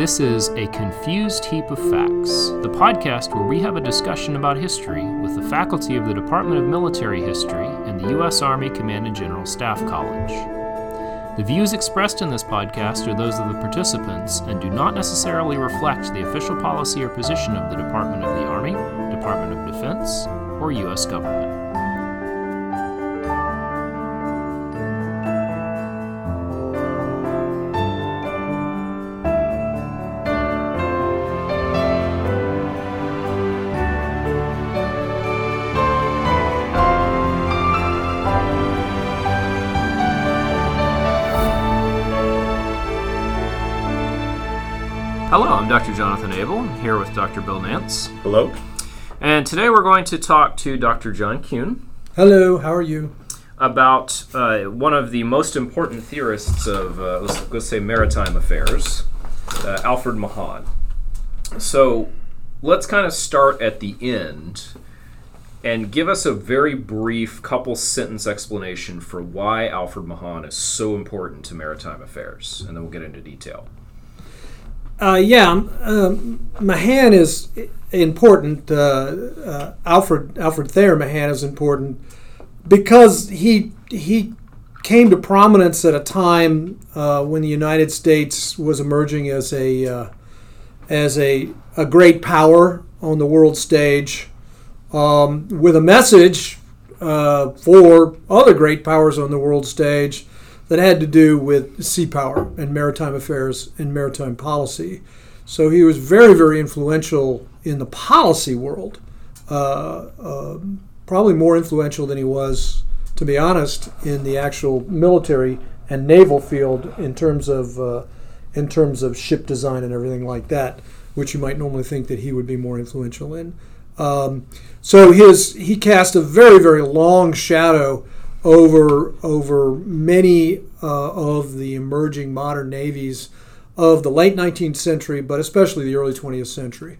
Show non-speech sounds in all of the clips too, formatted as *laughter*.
This is A Confused Heap of Facts, the podcast where we have a discussion about history with the faculty of the Department of Military History and the U.S. Army Command and General Staff College. The views expressed in this podcast are those of the participants and do not necessarily reflect the official policy or position of the Department of the Army, Department of Defense, or U.S. government. Jonathan Abel. I'm here with Dr. Bill Nance. Hello. And today we're going to talk to Dr. John Kuehn Hello, how are you? about uh, one of the most important theorists of, uh, let's, let's say, maritime affairs, uh, Alfred Mahan. So let's kind of start at the end and give us a very brief couple sentence explanation for why Alfred Mahan is so important to maritime affairs, and then we'll get into detail. Uh, yeah, um, Mahan is important. Uh, uh, Alfred Alfred Thayer Mahan is important because he he came to prominence at a time uh, when the United States was emerging as a uh, as a, a great power on the world stage, um, with a message uh, for other great powers on the world stage that had to do with sea power and maritime affairs and maritime policy. So he was very, very influential in the policy world, uh, uh, probably more influential than he was, to be honest, in the actual military and naval field in terms of uh, in terms of ship design and everything like that, which you might normally think that he would be more influential in. Um, so his he cast a very, very long shadow over over many uh, of the emerging modern navies of the late 19th century, but especially the early 20th century.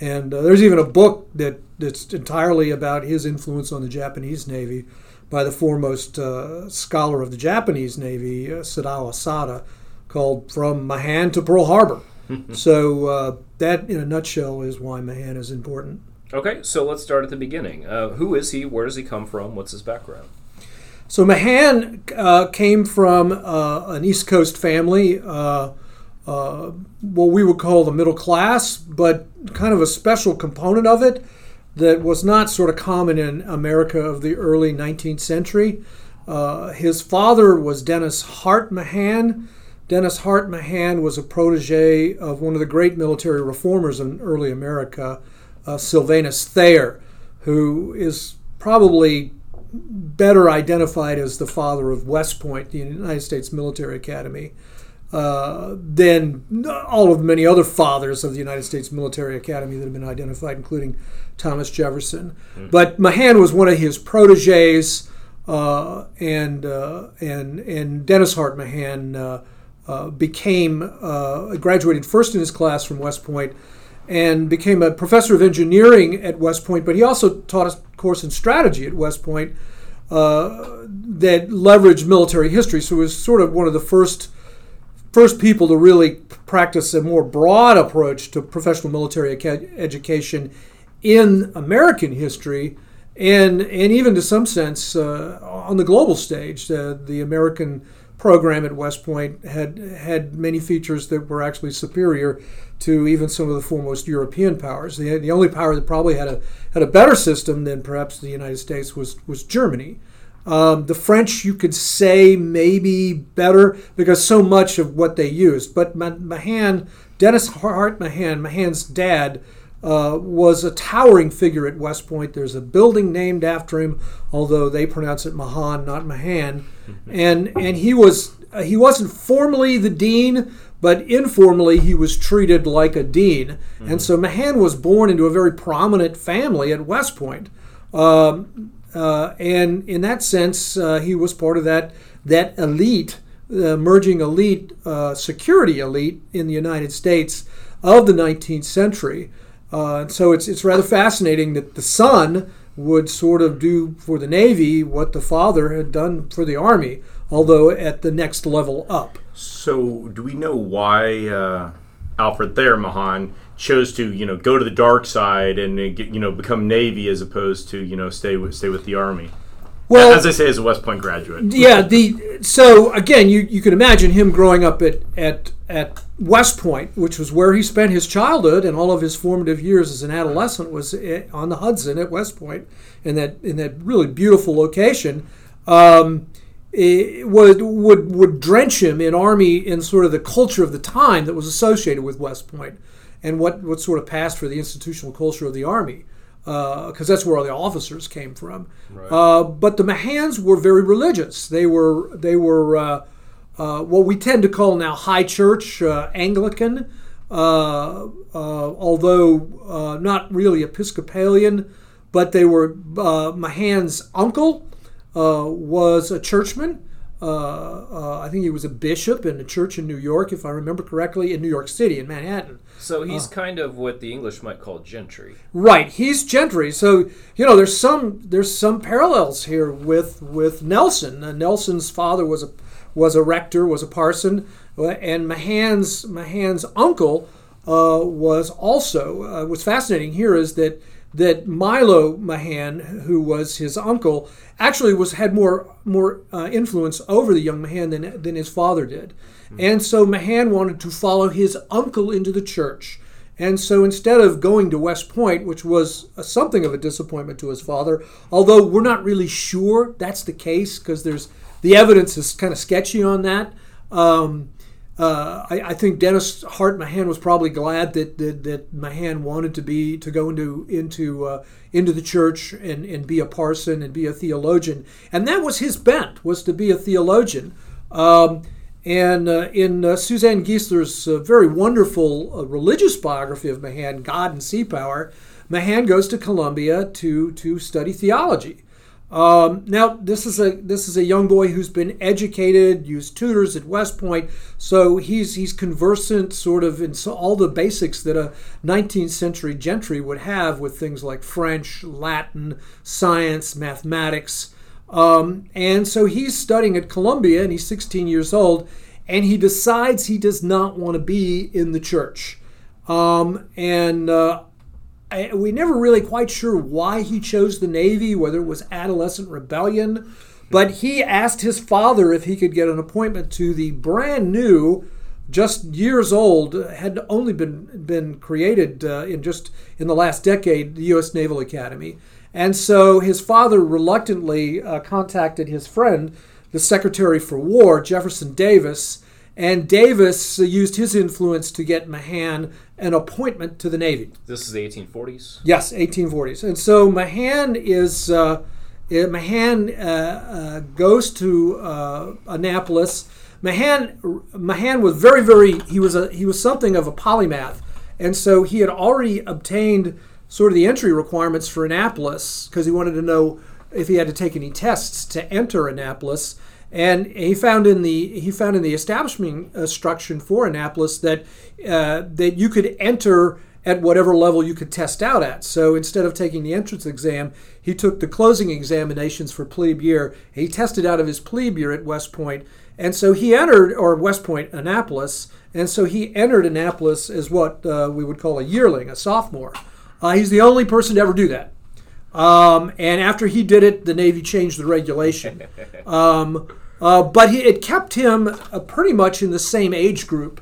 And uh, there's even a book that that's entirely about his influence on the Japanese Navy by the foremost uh, scholar of the Japanese Navy, uh, Sadao Asada, called "From Mahan to Pearl Harbor." *laughs* so uh, that, in a nutshell, is why Mahan is important. Okay, so let's start at the beginning. Uh, who is he? Where does he come from? What's his background? So Mahan uh, came from uh, an East Coast family, uh, uh, what we would call the middle class, but kind of a special component of it that was not sort of common in America of the early 19th century. Uh, his father was Dennis Hart Mahan. Dennis Hart Mahan was a protege of one of the great military reformers in early America, uh, Sylvanus Thayer, who is probably better identified as the father of West Point, the United States Military Academy, uh, than all of the many other fathers of the United States Military Academy that have been identified, including Thomas Jefferson. Mm-hmm. But Mahan was one of his proteges, uh, and uh, and and Dennis Hart Mahan uh, uh, became uh, graduated first in his class from West Point and became a professor of engineering at West Point, but he also taught a course in strategy at West Point uh, that leveraged military history. So he was sort of one of the first first people to really practice a more broad approach to professional military education in American history, and and even to some sense uh, on the global stage. Uh, the American program at West Point had had many features that were actually superior to even some of the foremost European powers. The, the only power that probably had a had a better system than perhaps the United States was was Germany. Um, the French, you could say, maybe better because so much of what they used. But Mahan, Dennis Hart Mahan, Mahan's dad, uh, was a towering figure at West Point. There's a building named after him, although they pronounce it Mahan, not Mahan. And and he was uh, he wasn't formally the dean, but informally he was treated like a dean. And so Mahan was born into a very prominent family at West Point. Um, uh, and in that sense, uh, he was part of that that elite, the emerging elite, uh, security elite in the United States of the 19th century. Uh, so it's it's rather fascinating that the son would sort of do for the Navy what the father had done for the Army, although at the next level up. So, do we know why uh, Alfred Thayer Mahan chose to you know go to the dark side and uh, you know become Navy as opposed to you know stay with stay with the Army. Well, as I say, as a West Point graduate. *laughs* yeah. The so again, you you can imagine him growing up at at at West Point, which was where he spent his childhood and all of his formative years as an adolescent was eh, on the Hudson at West Point, in that in that really beautiful location. Um, it would would would drench him in army in sort of the culture of the time that was associated with West Point, and what what sort of passed for the institutional culture of the army because uh, that's where all the officers came from. Right. Uh, but the Mahans were very religious. They were they were uh, uh what we tend to call now high church uh, Anglican, uh, although not really Episcopalian. But they were Mahan's uncle was a churchman. Uh, uh, I think he was a bishop in a church in New York, if I remember correctly, in New York City, in Manhattan. So he's uh, kind of what the English might call gentry. Right, he's gentry. So you know, there's some there's some parallels here with with Nelson. Uh, Nelson's father was a was a rector, was a parson, uh, and Mahan's Mahan's uncle uh, was also. what's fascinating here is that that Milo Mahan, who was his uncle, actually was had more more uh, influence over the young Mahan than than his father did, mm-hmm. and so Mahan wanted to follow his uncle into the church. And so instead of going to West Point, which was a, something of a disappointment to his father, although we're not really sure that's the case because there's the evidence is kind of sketchy on that. Um, uh, I, I, think Dennis Hart Mahan was probably glad that, that, that Mahan wanted to be to go into into uh, into the church and, and be a parson and be a theologian, and that was his bent was to be a theologian. Um, and uh, in uh, Suzanne Geissler's uh, very wonderful religious biography of Mahan, God and Sea Power, Mahan goes to Columbia to to study theology. Um, now, this is a this is a young boy who's been educated, used tutors at West Point, so he's he's conversant sort of in all the basics that a 19th century gentry would have with things like French, Latin, science, mathematics, um, and so he's studying at Columbia, and he's 16 years old, and he decides he does not want to be in the church, um, and uh, I, we never really quite sure why he chose the Navy, whether it was adolescent rebellion, but he asked his father if he could get an appointment to the brand new, just years old, had only been been created uh, in just in the last decade, the U.S. Naval Academy. And so his father reluctantly uh, contacted his friend, the Secretary for War, Jefferson Davis, and Davis used his influence to get Mahan an appointment to the Navy. This is the 1840s? Yes, 1840s. And so Mahan is. Uh, Mahan uh, uh, goes to uh, Annapolis. Mahan Mahan was very very he was a he was something of a polymath, and so he had already obtained sort of the entry requirements for Annapolis because he wanted to know if he had to take any tests to enter Annapolis. And he found in the he found in the establishment instruction for Annapolis that uh, that you could enter at whatever level you could test out at. So instead of taking the entrance exam, he took the closing examinations for plebe year. He tested out of his plebe year at West Point, and so he entered or West Point Annapolis, and so he entered Annapolis as what uh, we would call a yearling, a sophomore. Uh, he's the only person to ever do that. Um, and after he did it, the Navy changed the regulation. *laughs* Um, uh, but he, it kept him uh, pretty much in the same age group.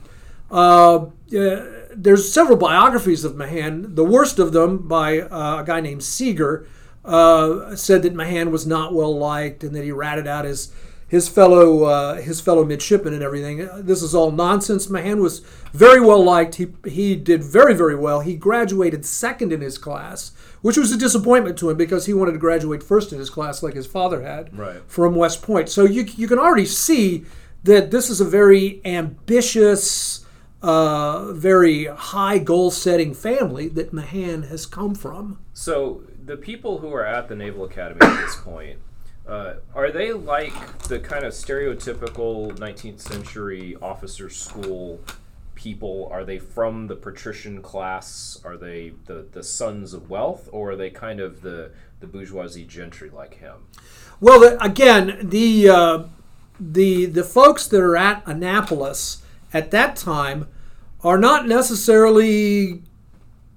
Uh, uh there's several biographies of Mahan. The worst of them by uh, a guy named Seager uh, said that Mahan was not well liked and that he ratted out his his fellow his fellow midshipmen and everything. This is all nonsense. Mahan was very well liked. He he did very very well. He graduated second in his class which was a disappointment to him because he wanted to graduate first in his class like his father had right. from West Point. So you, you can already see that this is a very ambitious, uh, very high goal setting family that Mahan has come from. So the people who are at the Naval Academy at this point. Uh, are they like the kind of stereotypical 19th century officer school people? Are they from the patrician class? Are they the, the sons of wealth, or are they kind of the, the bourgeoisie gentry like him? Well, the, again, the uh, the the folks that are at Annapolis at that time are not necessarily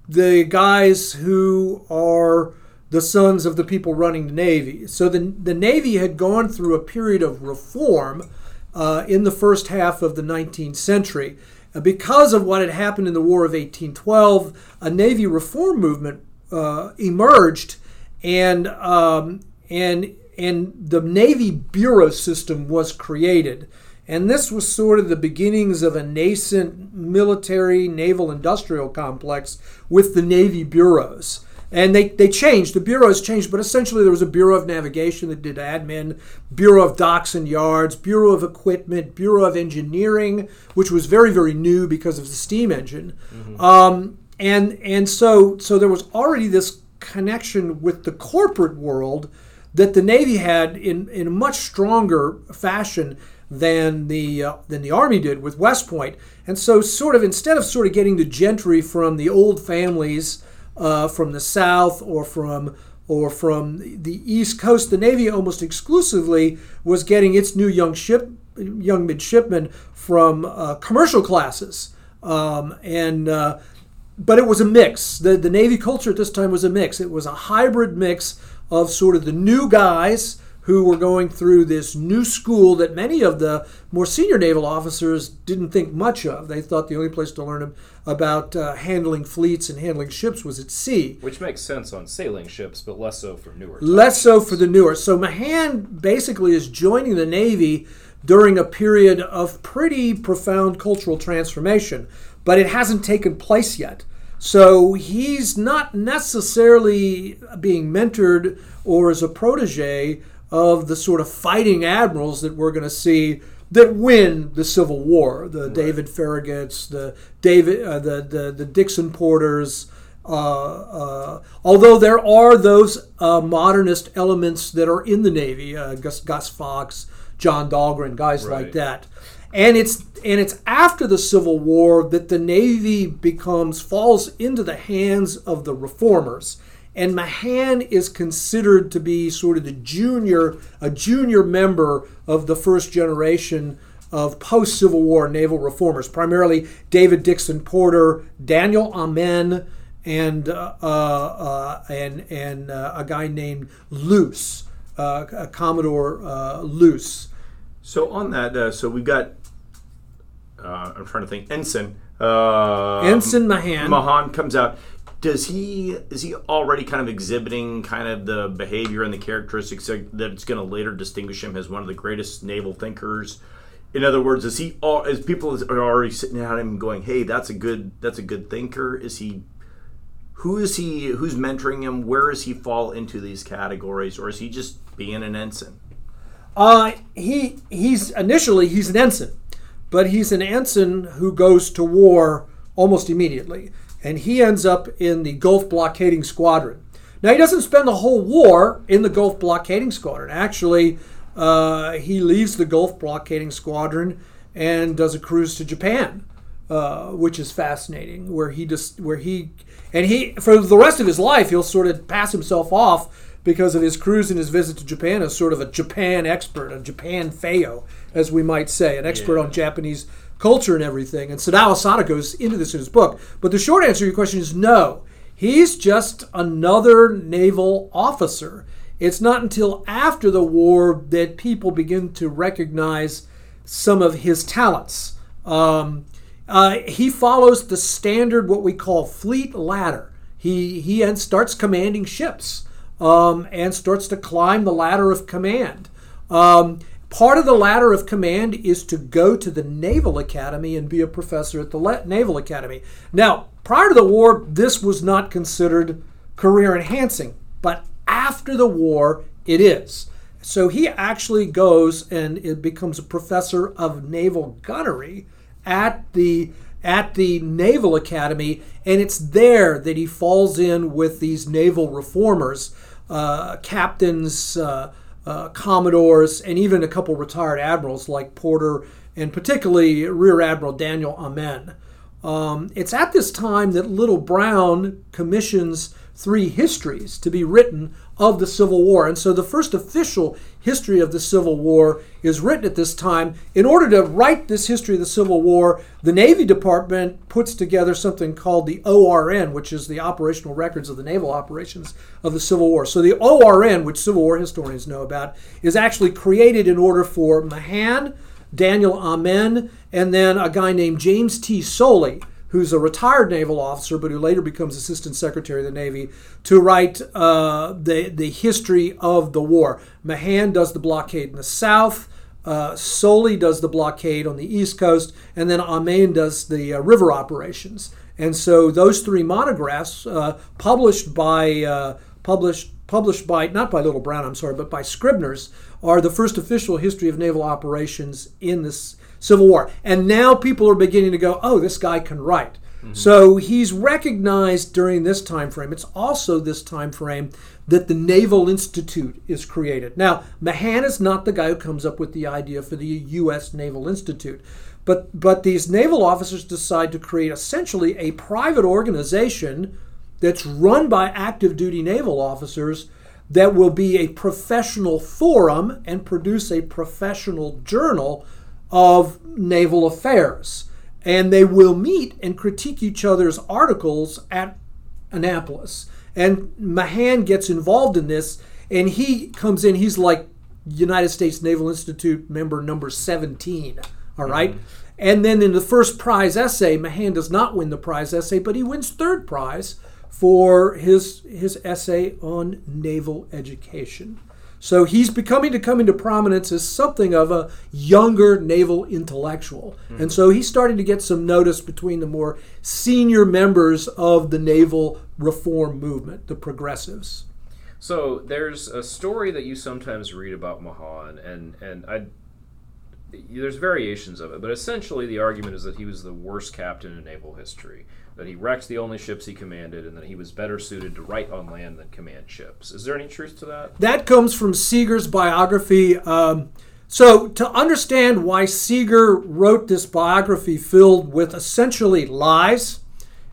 the guys who are the sons of the people running the Navy. So the, the Navy had gone through a period of reform uh, in the first half of the 19th century. Uh, because of what had happened in the War of 1812, a Navy reform movement uh, emerged, and um, and and the Navy bureau system was created. And this was sort of the beginnings of a nascent military naval industrial complex with the Navy bureaus. And they, they changed, the bureaus changed, but essentially there was a Bureau of Navigation that did admin, Bureau of Docks and Yards, Bureau of Equipment, Bureau of Engineering, which was very, very new because of the steam engine. Mm-hmm. Um, and and so, so there was already this connection with the corporate world that the Navy had in, in a much stronger fashion than the uh, than the Army did with West Point. And so, sort of instead of sort of getting the gentry from the old families uh, from the South or from or from the East Coast, the Navy almost exclusively was getting its new young ship young midshipmen from uh, commercial classes. Um, and uh, but it was a mix. The the Navy culture at this time was a mix. It was a hybrid mix of sort of the new guys who were going through this new school that many of the more senior naval officers didn't think much of. They thought the only place to learn about uh, handling fleets and handling ships was at sea. Which makes sense on sailing ships, but less so for newer. Less so for the newer. So Mahan basically is joining the Navy during a period of pretty profound cultural transformation, but it hasn't taken place yet. So he's not necessarily being mentored or as a protege of the sort of fighting admirals that we're going to see that win the Civil War. The right. David Farragut's, the David, uh, the, the the Dixon Porters. Uh, uh, although there are those uh, modernist elements that are in the Navy, uh, Gus, Gus Fox, John Dahlgren, guys right. like that, and it's and it's after the Civil War that the Navy becomes falls into the hands of the reformers and Mahan is considered to be sort of the junior, a junior member of the first generation of post Civil War naval reformers, primarily David Dixon Porter, Daniel Ammen, and uh, uh, uh and and uh, a guy named Luce, uh, Commodore uh, Luce. So on that, so we've got. I'm trying to think. Ensign. Ensign Mahan. Mahan comes out does he is he already kind of exhibiting kind of the behavior and the characteristics that it's going to later distinguish him as one of the greatest naval thinkers? In other words, is he as people are already sitting at him going, "Hey, that's a good that's a good thinker"? Is he who is he who's mentoring him? Where does he fall into these categories, or is he just being an ensign? Uh, he he's initially he's an ensign, but he's an ensign who goes to war almost immediately and he ends up in the Gulf blockading squadron. Now, he doesn't spend the whole war in the Gulf blockading squadron. Actually, uh, he leaves the Gulf blockading squadron and does a cruise to Japan, uh, which is fascinating. Where he just where he and he for the rest of his life he'll sort of pass himself off because of his cruise and his visit to Japan as sort of a Japan expert, a Japan Feo, as we might say, an expert yeah. on Japanese culture and everything. And Sadao Asada goes into this in his book. But the short answer to your question is no. He's just another naval officer. It's not until after the war that people begin to recognize some of his talents. Um, uh, he follows the standard, what we call fleet ladder. He, he starts commanding ships um, and starts to climb the ladder of command. Um, Part of the ladder of command is to go to the Naval Academy and be a professor at the Naval Academy. Now, prior to the war, this was not considered career enhancing, but after the war, it is. So he actually goes and it becomes a professor of naval gunnery at the at the Naval Academy, and it's there that he falls in with these naval reformers, uh, captains. Uh, uh, commodores, and even a couple retired admirals like Porter and particularly Rear Admiral Daniel Ammen. Um, it's at this time that Little Brown commissions three histories to be written of the Civil War. And so the first official history of the Civil War is written at this time. In order to write this history of the Civil War, the Navy Department puts together something called the ORN, which is the operational records of the naval operations of the Civil War. So the ORN, which Civil War historians know about, is actually created in order for Mahan, Daniel Ammen, and then a guy named James T. Soley who's a retired naval officer but who later becomes assistant secretary of the Navy, to write uh, the, the history of the war. Mahan does the blockade in the South. Uh, Soley does the blockade on the East Coast, and then Ammen does the uh, river operations. And so those three monographs, uh, published by uh, published published by not by Little Brown, I'm sorry, but by Scribner's, are the first official history of naval operations in this Civil War. And now people are beginning to go, oh, this guy can write. Mm-hmm. So he's recognized during this time frame. It's also this time frame that the Naval Institute is created. Now, Mahan is not the guy who comes up with the idea for the U.S. Naval Institute. But, but these naval officers decide to create essentially a private organization that's run by active duty naval officers that will be a professional forum and produce a professional journal of naval affairs. And they will meet and critique each other's articles at Annapolis. And Mahan gets involved in this, and he comes in, he's like United States Naval Institute member number 17. All right? mm-hmm. And then in the first prize essay, Mahan does not win the prize essay, but he wins third prize for his his essay on naval education. So he's becoming to come into prominence as something of a younger naval intellectual. Mm-hmm. And so he's starting to get some notice between the more senior members of the naval reform movement, the progressives. So there's a story that you sometimes read about Mahan, and and I there's variations of it, but essentially the argument is that he was the worst captain in naval history that he wrecked the only ships he commanded, and that he was better suited to write on land than command ships. Is there any truth to that? That comes from Seager's biography. Um, so, to understand why Seager wrote this biography filled with essentially lies,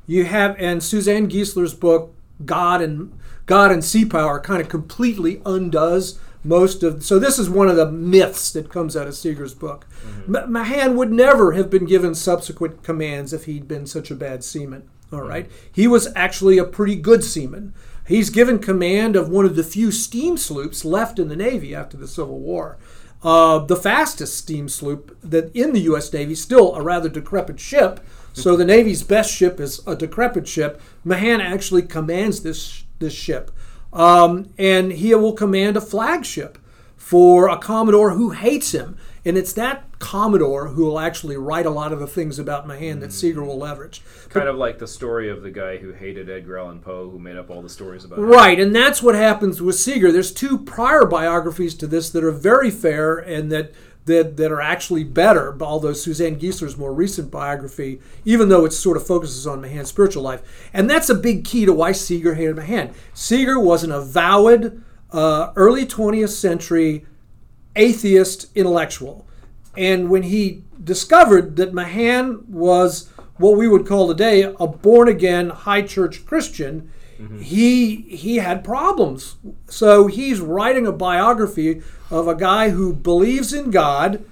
you have, and Suzanne Geissler's book, God and God and Sea Power, kind of completely undoes most of so this is one of the myths that comes out of Seager's book. Mm-hmm. Mahan would never have been given subsequent commands if he'd been such a bad seaman. All right, mm-hmm. he was actually a pretty good seaman. He's given command of one of the few steam sloops left in the Navy after the Civil War. Uh, the fastest steam sloop that in the U.S. Navy, still a rather decrepit ship. So *laughs* the Navy's best ship is a decrepit ship. Mahan actually commands this this ship. Um, and he will command a flagship for a Commodore who hates him. And it's that Commodore who will actually write a lot of the things about Mahan that Seager will leverage. Kind but, of like the story of the guy who hated Edgar Allan Poe, who made up all the stories about him. Right, him. and that's what happens with Seager. There's two prior biographies to this that are very fair and that that, that are actually better, although Suzanne Geissler's more recent biography, even though it sort of focuses on Mahan's spiritual life. And that's a big key to why Seager hated Mahan. Seager was an avowed uh, early 20th century atheist intellectual. And when he discovered that Mahan was what we would call today a born again high church Christian, mm-hmm. he he had problems. So he's writing a biography of a guy who believes in God.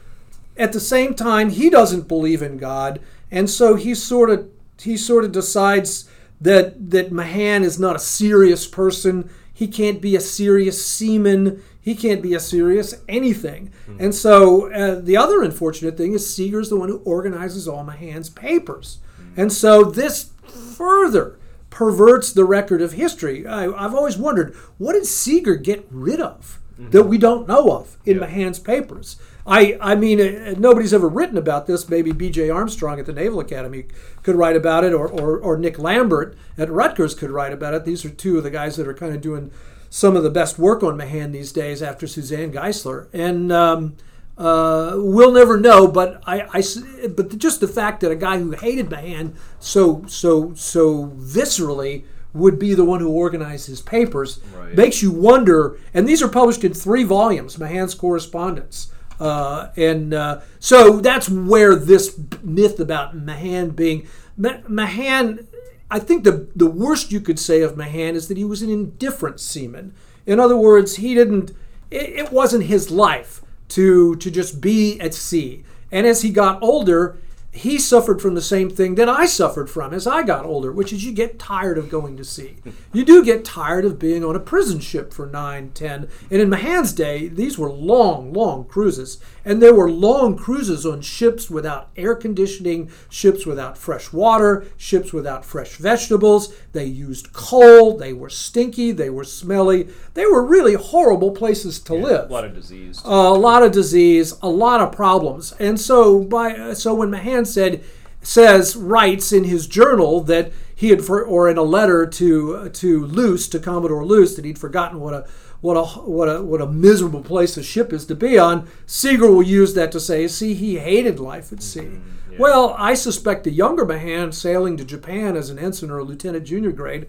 At the same time, he doesn't believe in God, and so he sort of he sort of decides that that Mahan is not a serious person. He can't be a serious seaman. He can't be a serious anything. Mm-hmm. And so uh, the other unfortunate thing is Seager's the one who organizes all Mahan's papers. Mm-hmm. And so this further perverts the record of history. I, have always wondered what did Seager get rid of mm-hmm. that we don't know of in yeah. Mahan's papers? I, I mean, uh, nobody's ever written about this. Maybe B.J. Armstrong at the Naval Academy could write about it, or, or, or Nick Lambert at Rutgers could write about it. These are two of the guys that are kind of doing some of the best work on Mahan these days after Suzanne Geissler. And um, uh, we'll never know, but I, I, but just the fact that a guy who hated Mahan so so so viscerally would be the one who organized his papers right. makes you wonder. And these are published in three volumes, Mahan's correspondence. Uh, and uh, so that's where this myth about Mahan being Mahan I think the the worst you could say of Mahan is that he was an indifferent seaman. In other words, he didn't. It, it wasn't his life to to just be at sea. And as he got older, he suffered from the same thing that I suffered from as I got older, which is you get tired of going to sea. You do get tired of being on a prison ship for nine, ten. And in Mahan's day, these were long, long cruises. And there were long cruises on ships without air conditioning, ships without fresh water, ships without fresh vegetables. They used coal, they were stinky, they were smelly. They were really horrible places to Yeah, live A lot of disease. Uh, a lot of disease, a lot of problems. And so by so when Mahan said says writes in his journal that he had for, or in a letter to to Luce to Commodore Luce that he'd forgotten what a what a what a what a miserable place the ship is to be on. Seager will use that to say, see, he hated life at sea. Well, I suspect the younger Mahan sailing to Japan as an ensign or a lieutenant junior grade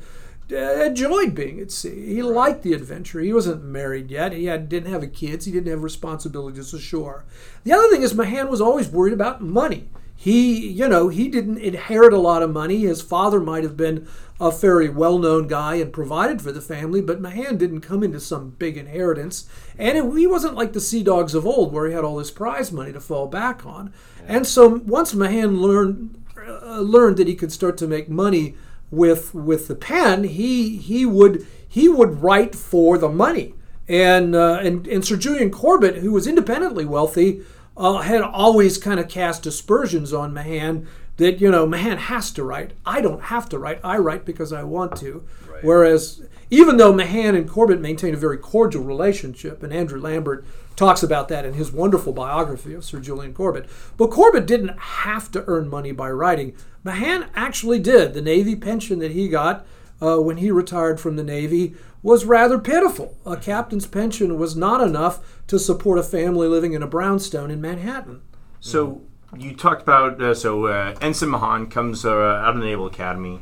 uh, enjoyed being at sea. He liked the adventure. He wasn't married yet. He had, didn't have kids. He didn't have responsibilities ashore. The other thing is Mahan was always worried about money. He, you know, he didn't inherit a lot of money. His father might have been a very well-known guy and provided for the family, but Mahan didn't come into some big inheritance, and it, he wasn't like the Sea Dogs of old, where he had all this prize money to fall back on. And so once Mahan learned uh, learned that he could start to make money with with the pen, he he would he would write for the money. And uh, and and Sir Julian Corbett, who was independently wealthy, uh, had always kind of cast aspersions on Mahan that you know Mahan has to write. I don't have to write. I write because I want to. Whereas even though Mahan and Corbett maintained a very cordial relationship, and Andrew Lambert talks about that in his wonderful biography of Sir Julian Corbett, but Corbett didn't have to earn money by writing. Mahan actually did. The Navy pension that he got uh, when he retired from the Navy was rather pitiful. A captain's pension was not enough to support a family living in a brownstone in Manhattan. So you talked about uh, so uh, Ensign Mahan comes uh, out of the Naval Academy,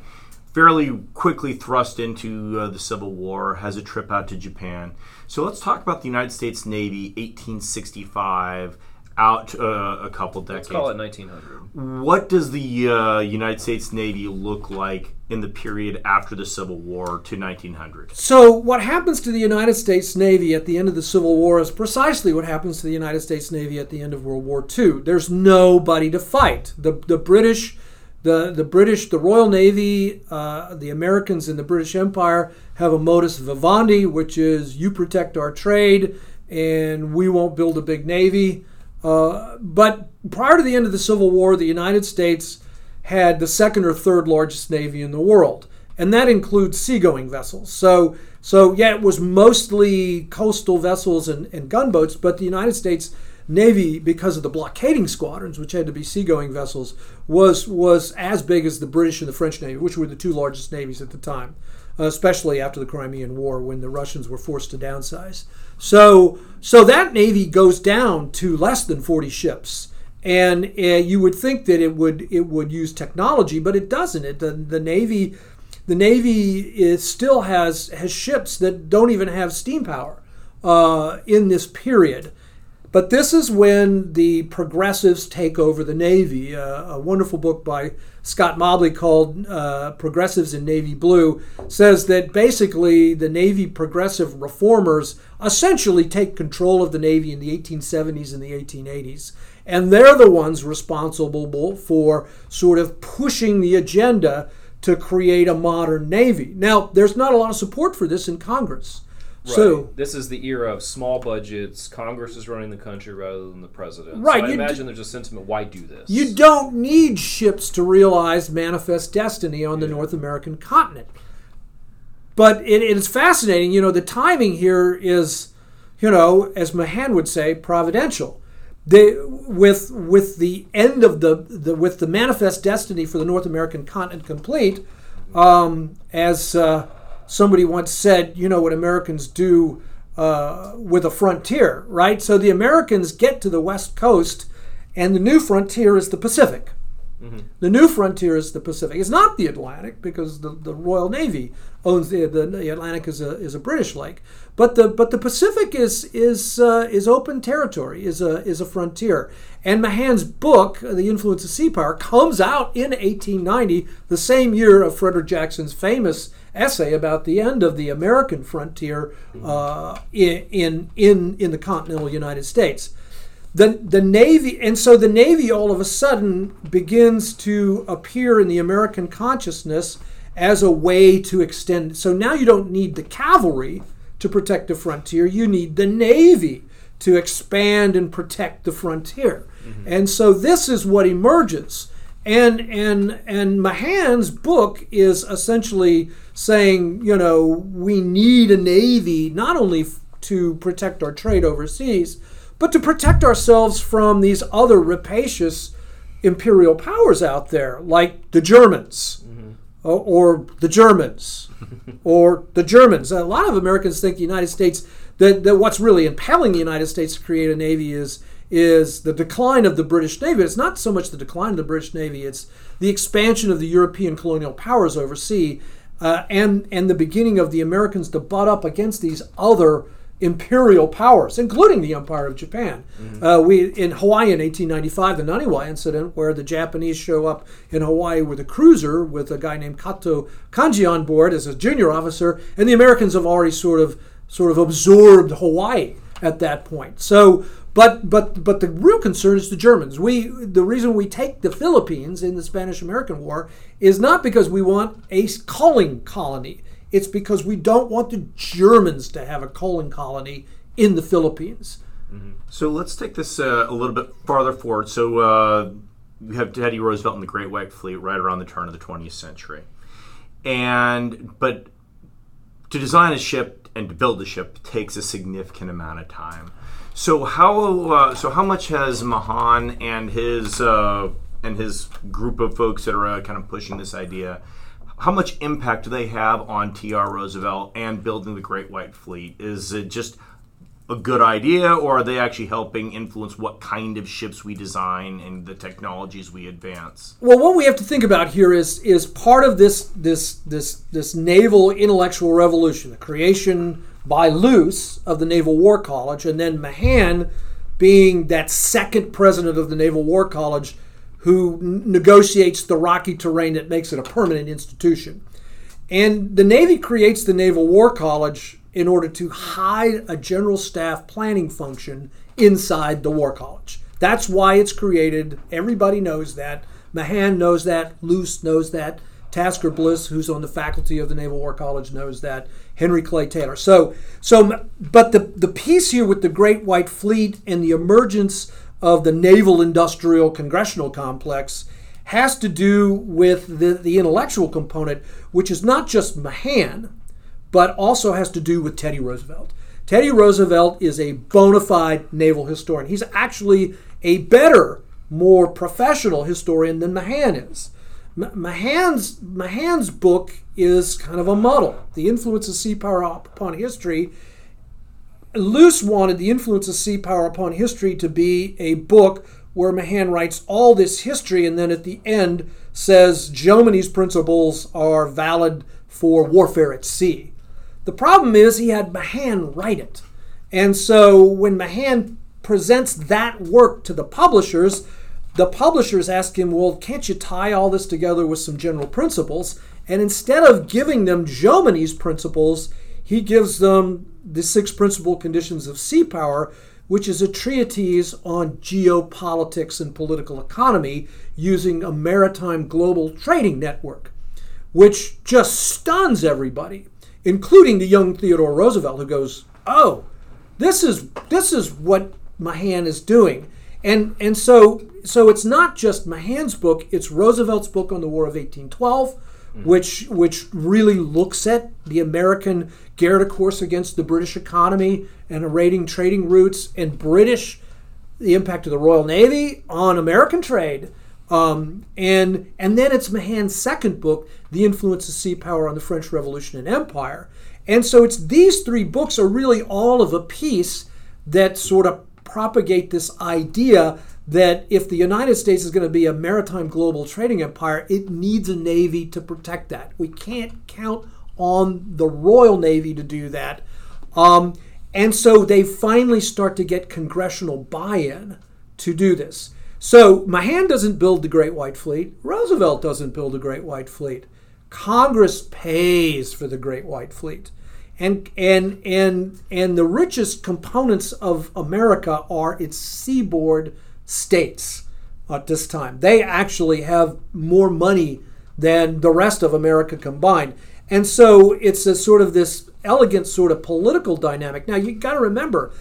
fairly quickly thrust into uh, the Civil War, has a trip out to Japan. So let's talk about the United States Navy, 1865, out uh, a couple decades. Let's call it 1900. What does the uh, United States Navy look like in the period after the Civil War to 1900? So, what happens to the United States Navy at the end of the Civil War is precisely what happens to the United States Navy at the end of World War II. There's nobody to fight. The, the British, the, the British, the Royal Navy, uh, the Americans in the British Empire have a modus vivendi, which is you protect our trade and we won't build a big navy. Uh, but prior to the end of the Civil War, the United States had the second or third largest navy in the world, and that includes seagoing vessels. So, so yeah, it was mostly coastal vessels and, and gunboats, but the United States Navy, because of the blockading squadrons, which had to be seagoing vessels, was was as big as the British and the French Navy, which were the two largest navies at the time, uh, especially after the Crimean War when the Russians were forced to downsize. So, so that navy goes down to less than 40 ships, and uh, you would think that it would it would use technology, but it doesn't. It the, the navy the navy is, still has has ships that don't even have steam power uh, in this period. But this is when the progressives take over the Navy. Uh, a wonderful book by Scott Mobley called uh, Progressives in Navy Blue says that basically the Navy progressive reformers essentially take control of the Navy in the 1870s and the 1880s. And they're the ones responsible for sort of pushing the agenda to create a modern Navy. Now, there's not a lot of support for this in Congress. So, this is the era of small budgets. Congress is running the country rather than the president. Right, So I you d- imagine there's a sentiment. Why do this? You don't need ships to realize manifest destiny on the North American continent. But it, it is fascinating. You know, the timing here is, you know, as Mahan would say, providential. They, with with the end of the, the with the manifest destiny for the North American continent complete, um, as uh, somebody once said, you know what Americans do uh, with a frontier, right? So the Americans get to the west coast, and the new frontier is the Pacific. The new frontier is the Pacific. It's not the Atlantic because the, the Royal Navy owns the, the, the Atlantic is a, is a British lake, but the but the Pacific is is uh, is open territory, is a is a frontier. And Mahan's book, The Influence of Sea Power, comes out in 1890, the same year of Frederick Jackson's famous essay about the end of the American frontier uh, in, in in the continental United States. The the navy and so the navy all of a sudden begins to appear in the american consciousness as a way to extend so now you don't need the cavalry to protect the frontier you need the navy to expand and protect the frontier. Mm-hmm. and so this is what emerges and and and mahan's book is essentially saying you know we need a navy not only to protect our trade overseas but to protect ourselves from these other rapacious imperial powers out there, like the Germans mm-hmm. or, or, the Germans *laughs* or the Germans. A lot of Americans think the United States that, that what's really impelling the United States to create a navy is is the decline of the British Navy. It's not so much the decline of the British Navy; it's the expansion of the European colonial powers overseas, uh, and and the beginning of the Americans to butt up against these other imperial powers, including the Empire of Japan. Mm-hmm. Uh, we in Hawaii in 1895, the Naniwa incident, where the Japanese show up in Hawaii with a cruiser with a guy named Kato Kanji on board as a junior officer, and the Americans have already sort of sort of absorbed Hawaii at that point. So. But, but but the real concern is the Germans. We the reason we take the Philippines in the Spanish American War is not because we want a coaling colony it's because we don't want the Germans to have a coaling colony in the Philippines. Mm-hmm. So let's take this uh, a little bit farther forward. So uh, you have Teddy Roosevelt and the Great White Fleet right around the turn of the 20th century, and but to design a ship and to build a ship takes a significant amount of time. So how uh, so how much has Mahan and his uh, and his group of folks that are uh, kind of pushing this idea? how much impact do they have on T.R. Roosevelt and building the Great White Fleet? Is it just a good idea, or are they actually helping influence what kind of ships we design and the technologies we advance? Well, what we have to think about here is is part of this this this this naval intellectual revolution, the creation by Luce of the Naval War College, and then Mahan being that second president of the Naval War College who negotiates the rocky terrain that makes it a permanent institution. And the Navy creates the Naval War College in order to hide a general staff planning function inside the War College. That's why it's created. Everybody knows that. Mahan knows that. Luce knows that. Tasker Bliss, who's on the faculty of the Naval War College, knows that. Henry Clay Taylor. So, so, but the the piece here with the Great White Fleet and the emergence of the naval industrial congressional complex has to do with the, the intellectual component, which is not just Mahan, but also has to do with Teddy Roosevelt. Teddy Roosevelt is a bona fide naval historian. He's actually a better, more professional historian than Mahan is. Mahan's, Mahan's book is kind of a muddle. The influence of sea power upon history Luce wanted The Influence of Sea Power Upon History to be a book where Mahan writes all this history and then at the end says Jomini's principles are valid for warfare at sea. The problem is he had Mahan write it. And so when Mahan presents that work to the publishers, the publishers ask him, Well, can't you tie all this together with some general principles? And instead of giving them Jomini's principles, he gives them the six principal conditions of sea power, which is a treatise on geopolitics and political economy using a maritime global trading network, which just stuns everybody, including the young Theodore Roosevelt, who goes, "Oh, this is this is what Mahan is doing," and and so so it's not just Mahan's book; it's Roosevelt's book on the War of 1812 mm-hmm. which which really looks at the American guerre de course against the British economy and raiding trading routes and British the impact of the Royal Navy on American trade. Um, and and then it's Mahan's second book, The Influence of Sea Power on the French Revolution and Empire. And so it's these three books are really all of a piece that sort of propagate this idea that if the United States is going to be a maritime global trading empire, it needs a navy to protect that. We can't count on the Royal Navy to do that. Um, and so they finally start to get congressional buy in to do this. So Mahan doesn't build the Great White Fleet, Roosevelt doesn't build a Great White Fleet. Congress pays for the Great White Fleet. And, and, and, and the richest components of America are its seaboard states at this time. They actually have more money than the rest of America combined. And so it's a sort of this elegant sort of political dynamic. Now you got to remember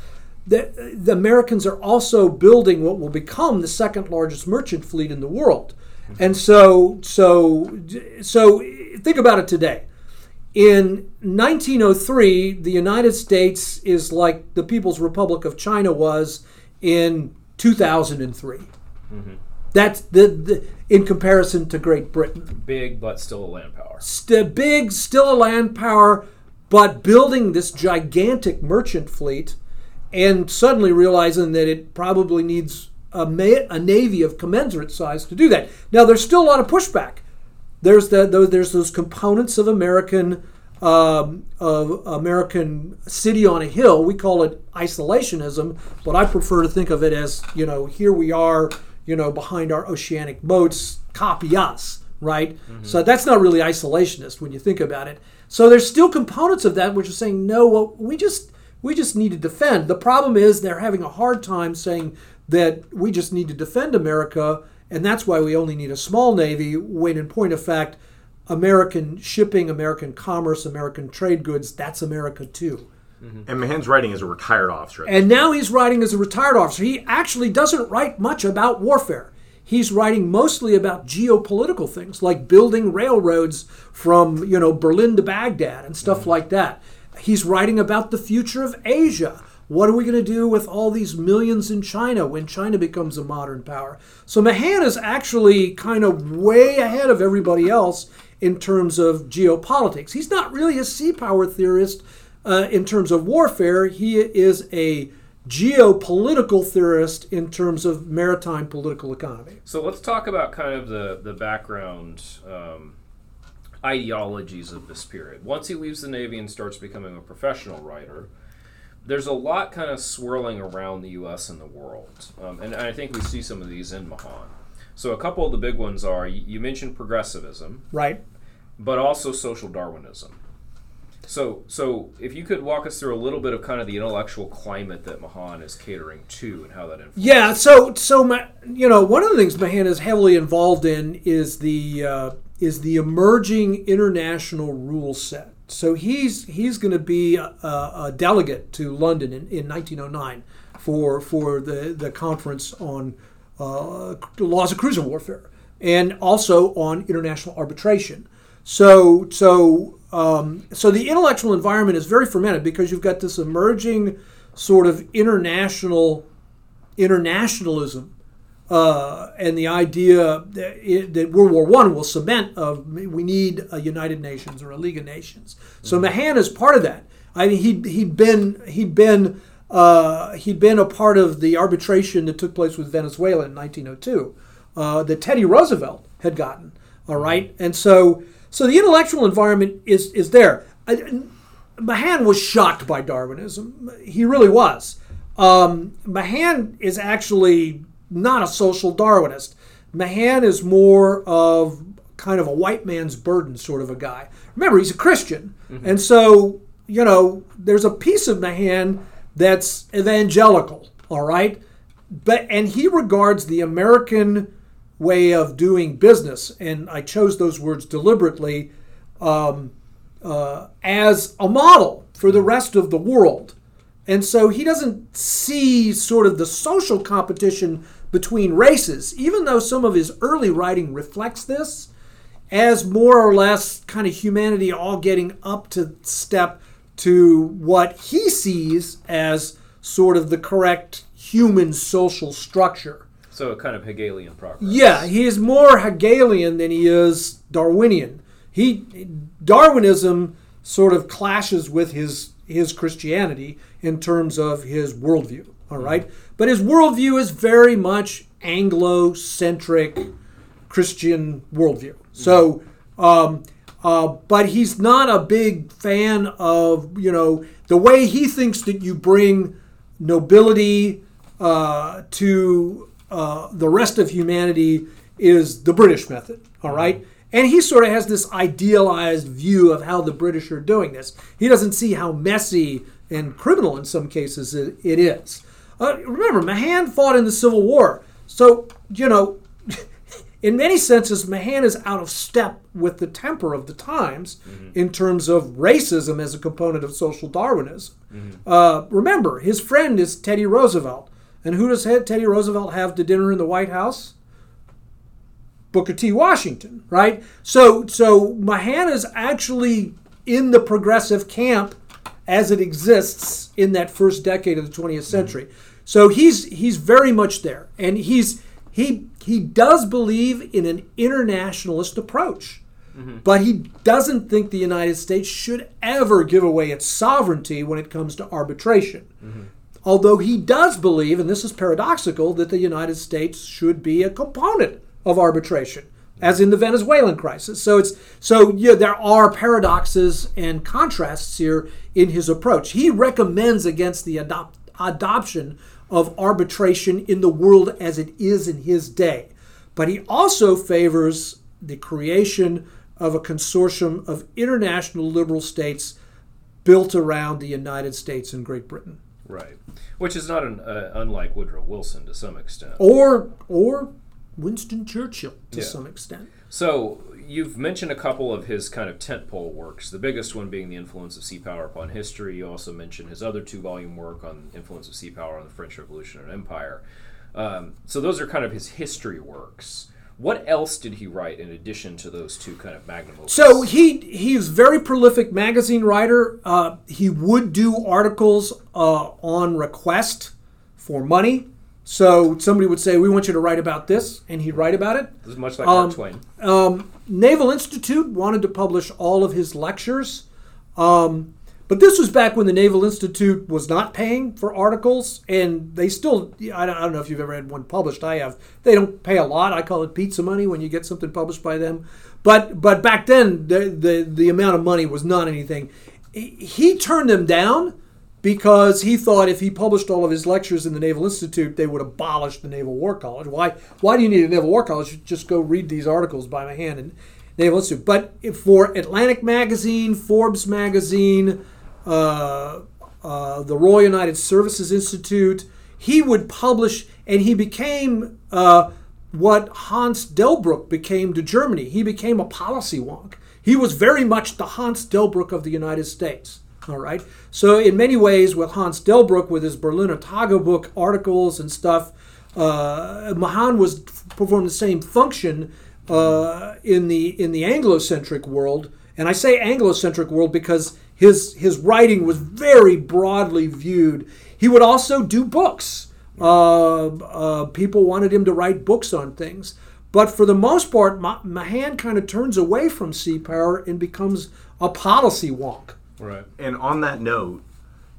that the Americans are also building what will become the second largest merchant fleet in the world. And so so so think about it today. In 1903, the United States is like the People's Republic of China was in 2003. Mm-hmm. That's the, the, in comparison to Great Britain. Big, but still a land power. St- big, still a land power, but building this gigantic merchant fleet, and suddenly realizing that it probably needs a, ma- a navy of commensurate size to do that. Now, there's still a lot of pushback. There's the, there's those components of American um, of American city on a hill. We call it isolationism, but I prefer to think of it as you know here we are you know, behind our oceanic moats, copy us, right? Mm-hmm. So that's not really isolationist when you think about it. So there's still components of that which are saying, no, well, we just we just need to defend. The problem is they're having a hard time saying that we just need to defend America, and that's why we only need a small navy. When in point of fact, American shipping, American commerce, American trade goods, that's America too. Mm-hmm. And Mahan's writing as a retired officer. And now he's writing as a retired officer. He actually doesn't write much about warfare. He's writing mostly about geopolitical things like building railroads from, you know, Berlin to Baghdad and stuff mm-hmm. like that. He's writing about the future of Asia. What are we going to do with all these millions in China when China becomes a modern power? So Mahan is actually kind of way ahead of everybody else in terms of geopolitics. He's not really a sea power theorist uh, in terms of warfare, he is a geopolitical theorist in terms of maritime political economy. So let's talk about kind of the the background um, ideologies of this period. Once he leaves the Navy and starts becoming a professional writer, there's a lot kind of swirling around the U.S. and the world, um, and I think we see some of these in Mahan. So a couple of the big ones are you mentioned progressivism, right, but also social Darwinism. So, so if you could walk us through a little bit of kind of the intellectual climate that Mahan is catering to, and how that influences. Yeah. So, so you know, one of the things Mahan is heavily involved in is the uh, is the emerging international rule set. So he's he's going to be a, a, delegate to London in, in 1909 for for the the conference on uh, laws of cruiser warfare and also on international arbitration. So so um, so the intellectual environment is very fermented because you've got this emerging sort of international internationalism uh, and the idea that, it, that, World War One will cement of we need a United Nations or a League of Nations. So mm-hmm. Mahan is part of that. I mean, he he'd been he'd been uh, he'd been a part of the arbitration that took place with Venezuela in 1902 uh, that Teddy Roosevelt had gotten. All right, and so so the intellectual environment is is there. Mahan was shocked by Darwinism. He really was. Um, Mahan is actually not a social Darwinist. Mahan is more of kind of a white man's burden sort of a guy. Remember, he's a Christian, mm-hmm. and so you know there's a piece of Mahan that's evangelical. All right, but and he regards the American way of doing business, and I chose those words deliberately, um, uh, as a model for the rest of the world. And so he doesn't see sort of the social competition between races, even though some of his early writing reflects this, as more or less kind of humanity all getting up to step to what he sees as sort of the correct human social structure. So a kind of Hegelian progress. Yeah, he is more Hegelian than he is Darwinian. He Darwinism sort of clashes with his his Christianity in terms of his worldview. all right? Mm-hmm. But his worldview is very much Anglo-centric Christian worldview. So, um, uh, but he's not a big fan of you know the way he thinks that you bring nobility uh, to uh, the rest of humanity is the British method. All right. And he sort of has this idealized view of how the British are doing this. He doesn't see how messy and criminal in some cases it is. Uh, remember, Mahan fought in the Civil War. So, you know, *laughs* in many senses, Mahan is out of step with the temper of the times mm-hmm. in terms of racism as a component of social Darwinism. Mm-hmm. Uh, remember, his friend is Teddy Roosevelt. And who does Teddy Roosevelt have to dinner in the White House? Booker T. Washington, right? So, so Mahan is actually in the progressive camp as it exists in that first decade of the 20th century. Mm-hmm. So he's he's very much there, and he's he he does believe in an internationalist approach, mm-hmm. but he doesn't think the United States should ever give away its sovereignty when it comes to arbitration. Mm-hmm. Although he does believe, and this is paradoxical, that the United States should be a component of arbitration, as in the Venezuelan crisis. So it's so yeah, there are paradoxes and contrasts here in his approach. He recommends against the adopt, adoption of arbitration in the world as it is in his day, but he also favors the creation of a consortium of international liberal states built around the United States and Great Britain. Right, which is not an, uh, unlike Woodrow Wilson to some extent, or or Winston Churchill to yeah. some extent. So you've mentioned a couple of his kind of tentpole works. The biggest one being the influence of sea power upon history. You also mentioned his other two-volume work on the influence of sea power on the French Revolution and Empire. Um, so those are kind of his history works. What else did he write in addition to those two kind of magnum opus? So he he's very prolific magazine writer. Uh, he would do articles uh, on request for money. So somebody would say, "We want you to write about this," and he'd write about it. This is much like um, Mark Twain. Um, Naval Institute wanted to publish all of his lectures, um, but this was back when the Naval Institute was not paying for articles, and they still. I don't, I don't know if you've ever had one published. I have. They don't pay a lot. I call it pizza money when you get something published by them. But but back then, the the, the amount of money was not anything. He turned them down because he thought if he published all of his lectures in the Naval Institute, they would abolish the Naval War College. Why? Why do you need a Naval War College? Just go read these articles by Mahan in Naval Institute. But for Atlantic Magazine, Forbes Magazine, uh, uh, the Royal United Services Institute, he would publish, and he became uh, what Hans Delbrück became to Germany. He became a policy wonk. He was very much the Hans Delbrück of the United States. All right. So in many ways, with Hans Delbrück, with his Berliner Tagebuch articles and stuff, uh, Mahan was performing the same function uh, in the in the Anglo-centric world. And I say Anglo-centric world because his his writing was very broadly viewed. He would also do books. Uh, uh people wanted him to write books on things. But for the most part, Mahan kind of turns away from sea power and becomes a policy wonk. Right. And on that note,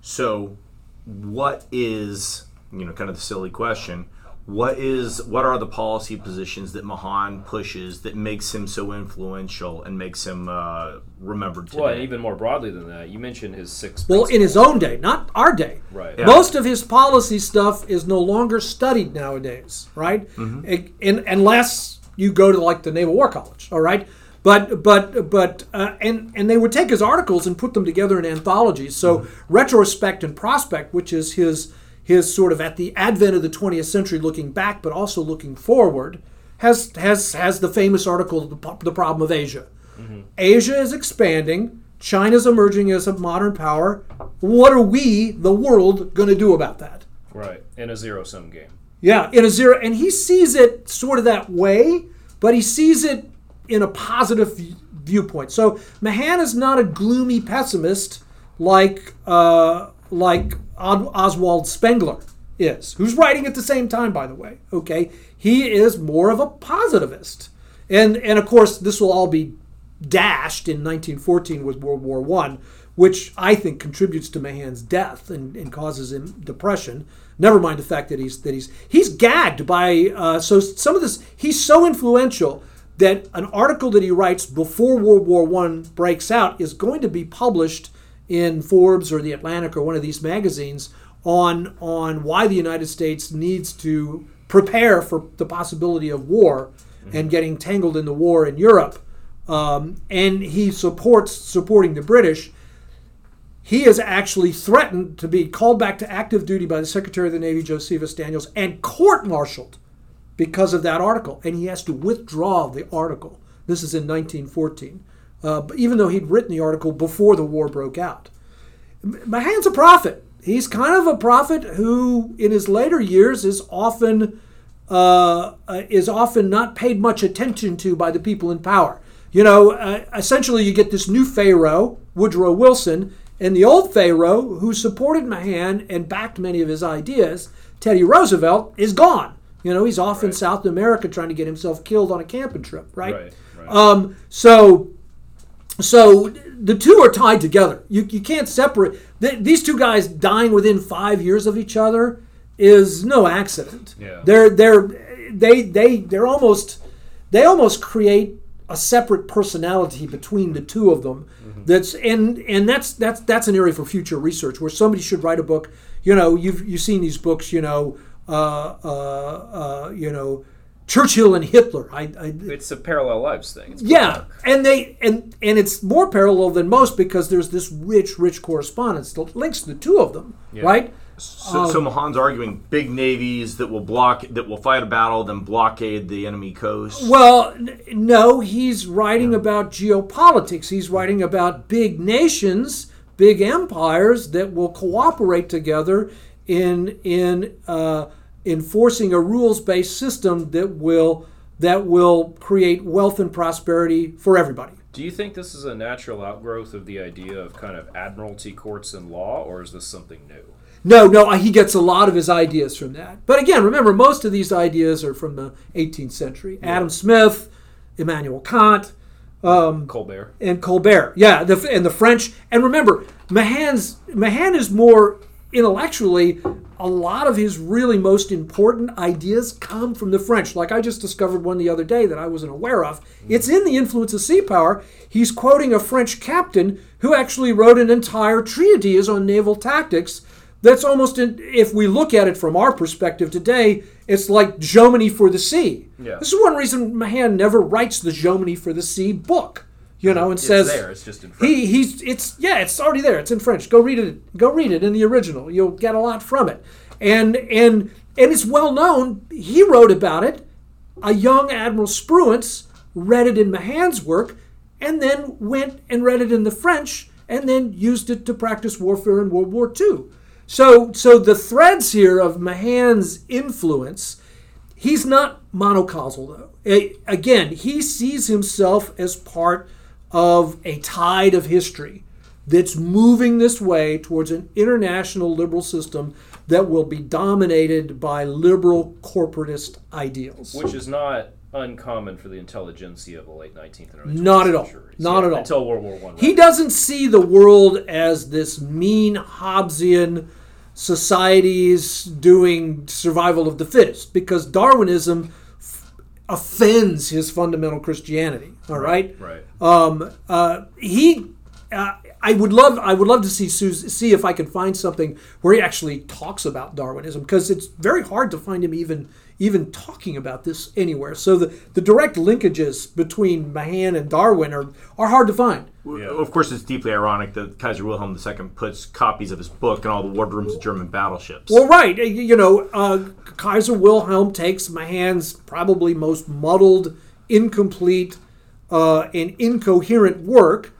so what is you know kind of the silly question? What is what are the policy positions that Mahan pushes that makes him so influential and makes him uh, remembered today? Well, and even more broadly than that, you mentioned his six. Well, in his own day, not our day. Right. Yeah. Most of his policy stuff is no longer studied nowadays, right? Mm-hmm. It, in, unless you go to like the Naval War College, all right. But but but uh, and and they would take his articles and put them together in anthologies. So mm-hmm. retrospect and prospect, which is his his sort of at the advent of the 20th century, looking back but also looking forward, has has has the famous article the, the problem of Asia. Mm-hmm. Asia is expanding. China's emerging as a modern power. What are we, the world, going to do about that? Right, in a zero sum game. Yeah, in a zero, and he sees it sort of that way, but he sees it in a positive viewpoint. So Mahan is not a gloomy pessimist like uh, like Oswald Spengler is, who's writing at the same time, by the way. Okay, he is more of a positivist, and and of course this will all be dashed in 1914 with World War One, which I think contributes to Mahan's death and, and, causes him depression. Never mind the fact that he's that he's he's gagged by uh, so some of this he's so influential that an article that he writes before World War One breaks out is going to be published in Forbes or the Atlantic or one of these magazines on on why the United States needs to prepare for the possibility of war mm-hmm. and getting tangled in the war in Europe. Um, and he supports supporting the British. He is actually threatened to be called back to active duty by the Secretary of the Navy, Josephus Daniels, and court-martialed because of that article. And he has to withdraw the article. This is in 1914, uh, even though he'd written the article before the war broke out. Mahan's a prophet he's kind of a prophet who, in his later years, is often uh, uh, is often not paid much attention to by the people in power. You know, uh, essentially, you get this new pharaoh, Woodrow Wilson, and the old pharaoh, who supported Mahan and backed many of his ideas, Teddy Roosevelt, is gone. You know, he's off right. in South America trying to get himself killed on a camping trip, right? right, right. Um, so, so the two are tied together. You, you can't separate. these two guys dying within five years of each other is no accident. Yeah. They're they're they they they're almost they almost create a separate personality between the two of them. Mm-hmm. That's and and that's that's that's an area for future research where somebody should write a book. You know, you've you've seen these books. You know, you know Churchill and Hitler. I, I, it's a parallel lives thing. yeah, and they and and it's more parallel than most because there's this rich, rich correspondence that links the two of them, yeah. right? So, um, so Mahan's arguing big navies that will block that will fight a battle, then blockade the enemy coast. Well, n- no, he's writing yeah. about geopolitics. He's writing about big nations, big empires that will cooperate together in in. Uh, enforcing a rules-based system that will that will create wealth and prosperity for everybody. Do you think this is a natural outgrowth of the idea of kind of admiralty courts and law, or is this something new? No, no, he gets a lot of his ideas from that. But again, remember, most of these ideas are from the 18th century. Yeah. Adam Smith, Immanuel Kant, um, Colbert, and Colbert. Yeah, the, and the French. And remember, Mahan's Mahan is more intellectually a lot of his really most important ideas come from the French. Like I just discovered one the other day that I wasn't aware of. Mm-hmm. It's in The Influence of Sea Power. He's quoting a French captain who actually wrote an entire treatise on naval tactics. That's almost, in, if we look at it from our perspective today, it's like Jomini for the Sea. Yeah. This is one reason Mahan never writes the Jomini for the Sea book you know, and it's says there. It's just in French. He he's it's yeah, it's already there. It's in French. Go read it. Go read it in the original. You'll get a lot from it. And and and it's well known. He wrote about it. A young Admiral Spruance read it in Mahan's work, and then went and read it in the French, and then used it to practice warfare in World War II. So so the threads here of Mahan's influence. He's not monocausal though. Again, he sees himself as part of a tide of history that's moving this way towards an international liberal system that will be dominated by liberal corporatist ideals. Which is not uncommon for the intelligentsia of the late 19th and early 20th Not at all. Centuries. Not yeah, at all. Until World War One. Right? He doesn't see the world as this mean Hobbesian societies doing survival of the fittest because Darwinism offends his fundamental Christianity. All right, right. Um, uh, he, uh, I would love, I would love to see see if I can find something where he actually talks about Darwinism because it's very hard to find him even even talking about this anywhere. So the, the direct linkages between Mahan and Darwin are, are hard to find. Yeah. Of course, it's deeply ironic that Kaiser Wilhelm II puts copies of his book in all the wardrooms of German battleships. Well, right. You know, uh, Kaiser Wilhelm takes Mahan's probably most muddled, incomplete, uh, and incoherent work,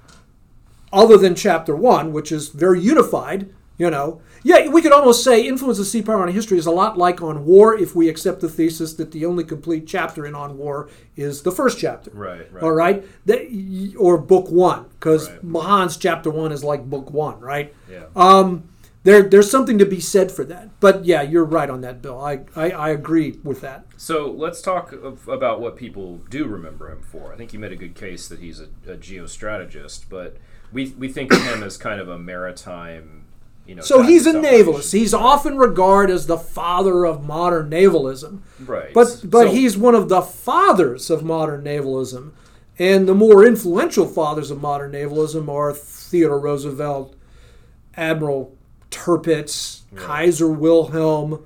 other than Chapter 1, which is very unified, you know, yeah, we could almost say influence of sea power on history is a lot like on war if we accept the thesis that the only complete chapter in on war is the first chapter. Right, right. All right? That, or book one, because right. Mahan's chapter one is like book one, right? Yeah. Um, there there's something to be said for that. But yeah, you're right on that, Bill. I I, I agree with that. So let's talk of, about what people do remember him for. I think you made a good case that he's a, a geostrategist, but we we think of him as kind of a maritime. You know, So he's a navalist. He's often regarded as the father of modern navalism. right, But but So- he's one of the fathers of modern navalism, and the more influential fathers of modern navalism are Theodore Roosevelt, Admiral Tirpitz, Kaiser Wilhelm,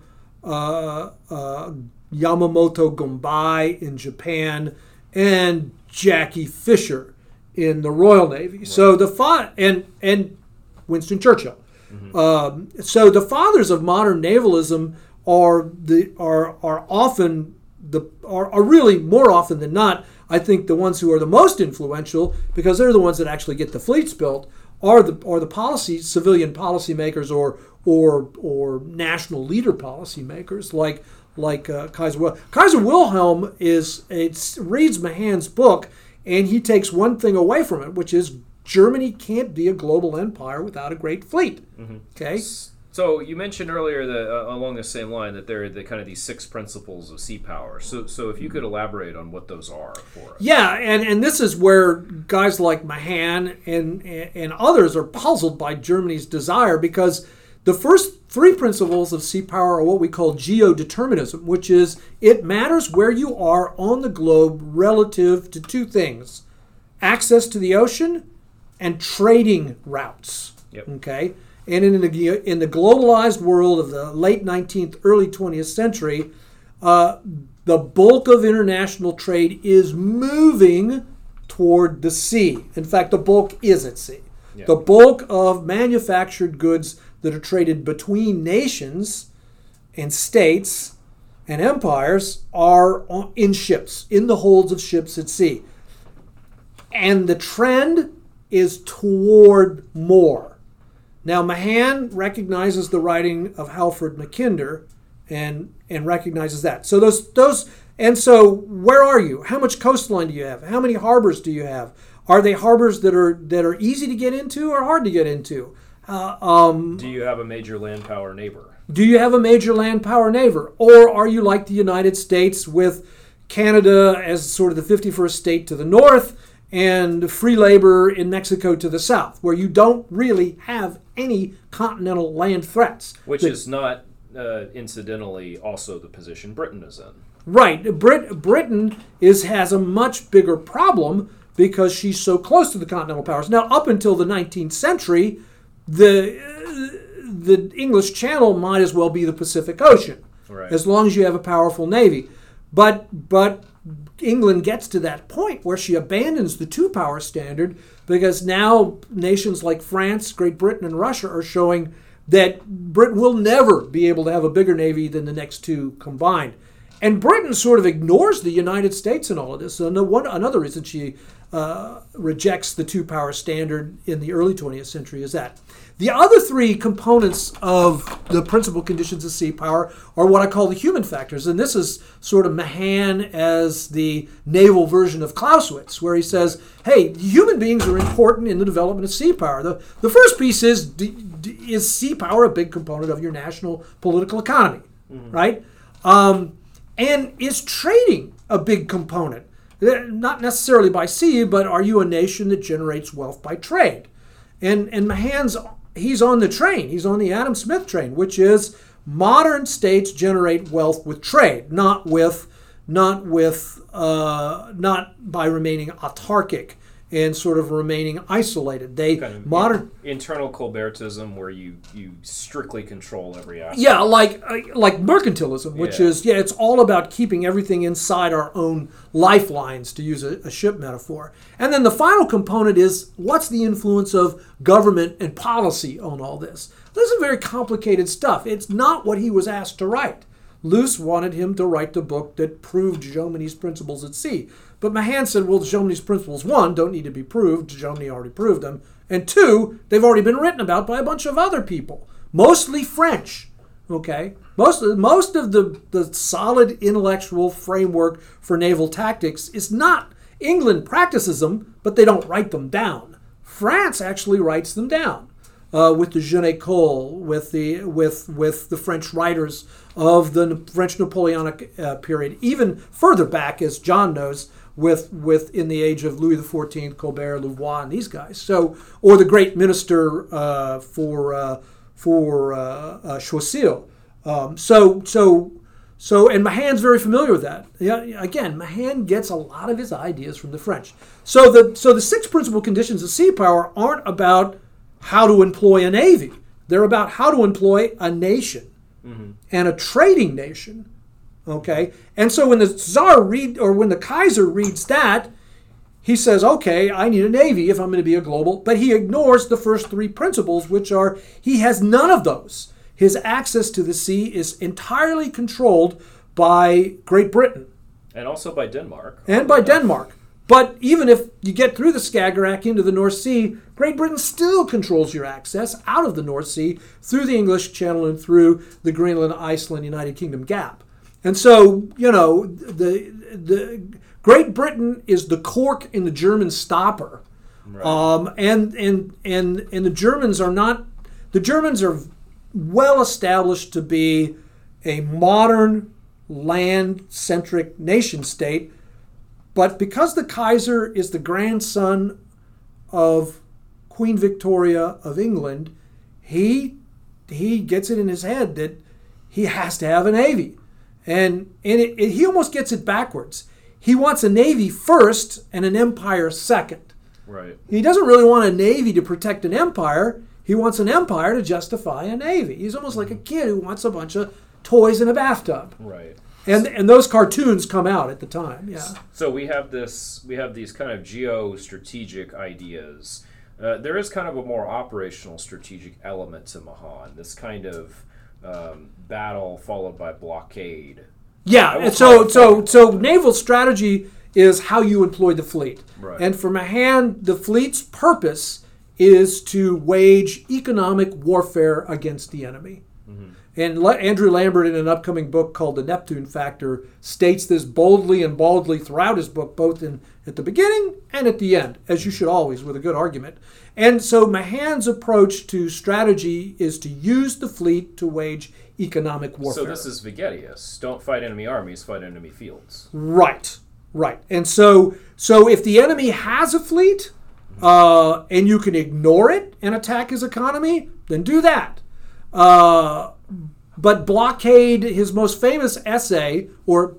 uh, uh, Yamamoto Gombei in Japan, and Jackie Fisher in the Royal Navy. So the fa- and and Winston Churchill. Um, so the fathers of modern navalism are the are are often the are, are really more often than not. I think the ones who are the most influential because they're the ones that actually get the fleets built are the are the policy civilian policymakers or or or national leader policymakers like like uh, Kaiser Wil- Kaiser Wilhelm is it reads Mahan's book and he takes one thing away from it, which is Germany can't be a global empire without a great fleet. Okay, So you mentioned earlier that uh, along the same line that there are the kind of these six principles of sea power. So so if you could elaborate on what those are for us. yeah, and and this is where guys like Mahan and and others are puzzled by Germany's desire because the first three principles of sea power are what we call geodeterminism, which is it matters where you are on the globe relative to two things: access to the ocean and trading routes. Yep. Okay, and in the in the globalized world of the late 19th, early 20th century, uh, the bulk of international trade is moving toward the sea. In fact, the bulk is at sea. Yeah. The bulk of manufactured goods that are traded between nations and states and empires are in ships, in the holds of ships at sea. And the trend is toward more. Now, Mahan recognizes the writing of Halford Mackinder and, and recognizes that. So those those and so where are you? How much coastline do you have? How many harbors do you have? Are they harbors that are that are easy to get into or hard to get into? Uh, um, Do you have a major land power neighbor? do you have a major land power neighbor? Or are you like the United States with Canada as sort of the 51st state to the north and free labor in Mexico to the south, where you don't really have any continental land threats? Which The- is not uh, incidentally also the position Britain is in. Right. Brit- Britain is has a much bigger problem because she's so close to the continental powers. Now, up until the 19th century, the uh, the English Channel might as well be the Pacific Ocean, Right. as long as you have a powerful navy. But but England gets to that point where she abandons the two power standard because now nations like France, Great Britain, and Russia are showing that Britain will never be able to have a bigger navy than the next two combined. And Britain sort of ignores the United States in all of this. And one, another reason she uh, rejects the two power standard in the early 20th century is that. The other three components of the principal conditions of sea power are what I call the human factors. And this is sort of Mahan as the naval version of Clausewitz, where he says, hey, human beings are important in the development of sea power. The, the first piece is d- d- is sea power a big component of your national political economy, right? Um, and is trading a big component? Uh, Not necessarily by sea, but are you a nation that generates wealth by trade? And and Mahan's he's on the train. He's on the Adam Smith train, which is modern states generate wealth with trade, not with not with uh, not by remaining autarkic and sort of remaining isolated. They Kind of modern internal Colbertism, where you you strictly control every aspect. Yeah, like uh, like mercantilism, which Yeah. is yeah, it's all about keeping everything inside our own lifelines, to use a, a ship metaphor. And then the final component is what's the influence of government and policy on all this? This is very complicated stuff. It's not what he was asked to write. Luce wanted him to write the book that proved Jomini's principles at sea. But Mahan said, well, Jomini's principles, one, don't need to be proved. Jomini already proved them. And two, they've already been written about by a bunch of other people, mostly French. Okay? Most of, most of the, the solid intellectual framework for naval tactics is not England practices them, but they don't write them down. France actually writes them down. uh, with the Jeune École, with the with with the French writers of the French Napoleonic uh, period, even further back, as John knows, with with in the age of Louis XIV, Colbert, Louvois, and these guys. So, or the great minister uh, for uh, for uh, uh, Choiseul. Um, so so so, and Mahan's very familiar with that. Yeah, again, Mahan gets a lot of his ideas from the French. So the so the six principal conditions of sea power aren't about how to employ a navy. They're about how to employ a nation mm-hmm. and a trading nation. Okay, and so when the czar read or when the Kaiser reads that, he says, "Okay, I need a navy if I'm going to be a global." But he ignores the first three principles, which are he has none of those. His access to the sea is entirely controlled by Great Britain and also by Denmark. And by Denmark. But even if you get through the Skagerrak into the North Sea, Great Britain still controls your access out of the North Sea through the English Channel and through the Greenland, Iceland, United Kingdom gap. And so, you know, the the Great Britain is the cork in the German stopper. Right. Um, and and and and the Germans are not the Germans are well established to be a modern land centric nation state but because the Kaiser is the grandson of Queen Victoria of England, he he gets it in his head that he has to have a navy, and and it, it, he almost gets it backwards. He wants a navy first and an empire second. Right. He doesn't really want a navy to protect an empire. He wants an empire to justify a navy. He's almost like a kid who wants a bunch of toys in a bathtub. Right and and those cartoons come out at the time. Yeah. So we have this. We have these kind of geo-strategic ideas. Uh, there is kind of a more operational strategic element to Mahan. This kind of um, battle followed by blockade. Yeah. So so so naval strategy is how you employ the fleet. Right. And for Mahan, the fleet's purpose is to wage economic warfare against the enemy. Mm-hmm. And Andrew Lambert, in an upcoming book called The Neptune Factor, states this boldly and baldly throughout his book, both in at the beginning and at the end, as you should always with a good argument. And so Mahan's approach to strategy is to use the fleet to wage economic warfare. So this is Vegetius. Don't fight enemy armies, fight enemy fields. Right, right. And so, so if the enemy has a fleet uh, and you can ignore it and attack his economy, then do that. Uh, but Blockade, his most famous essay, or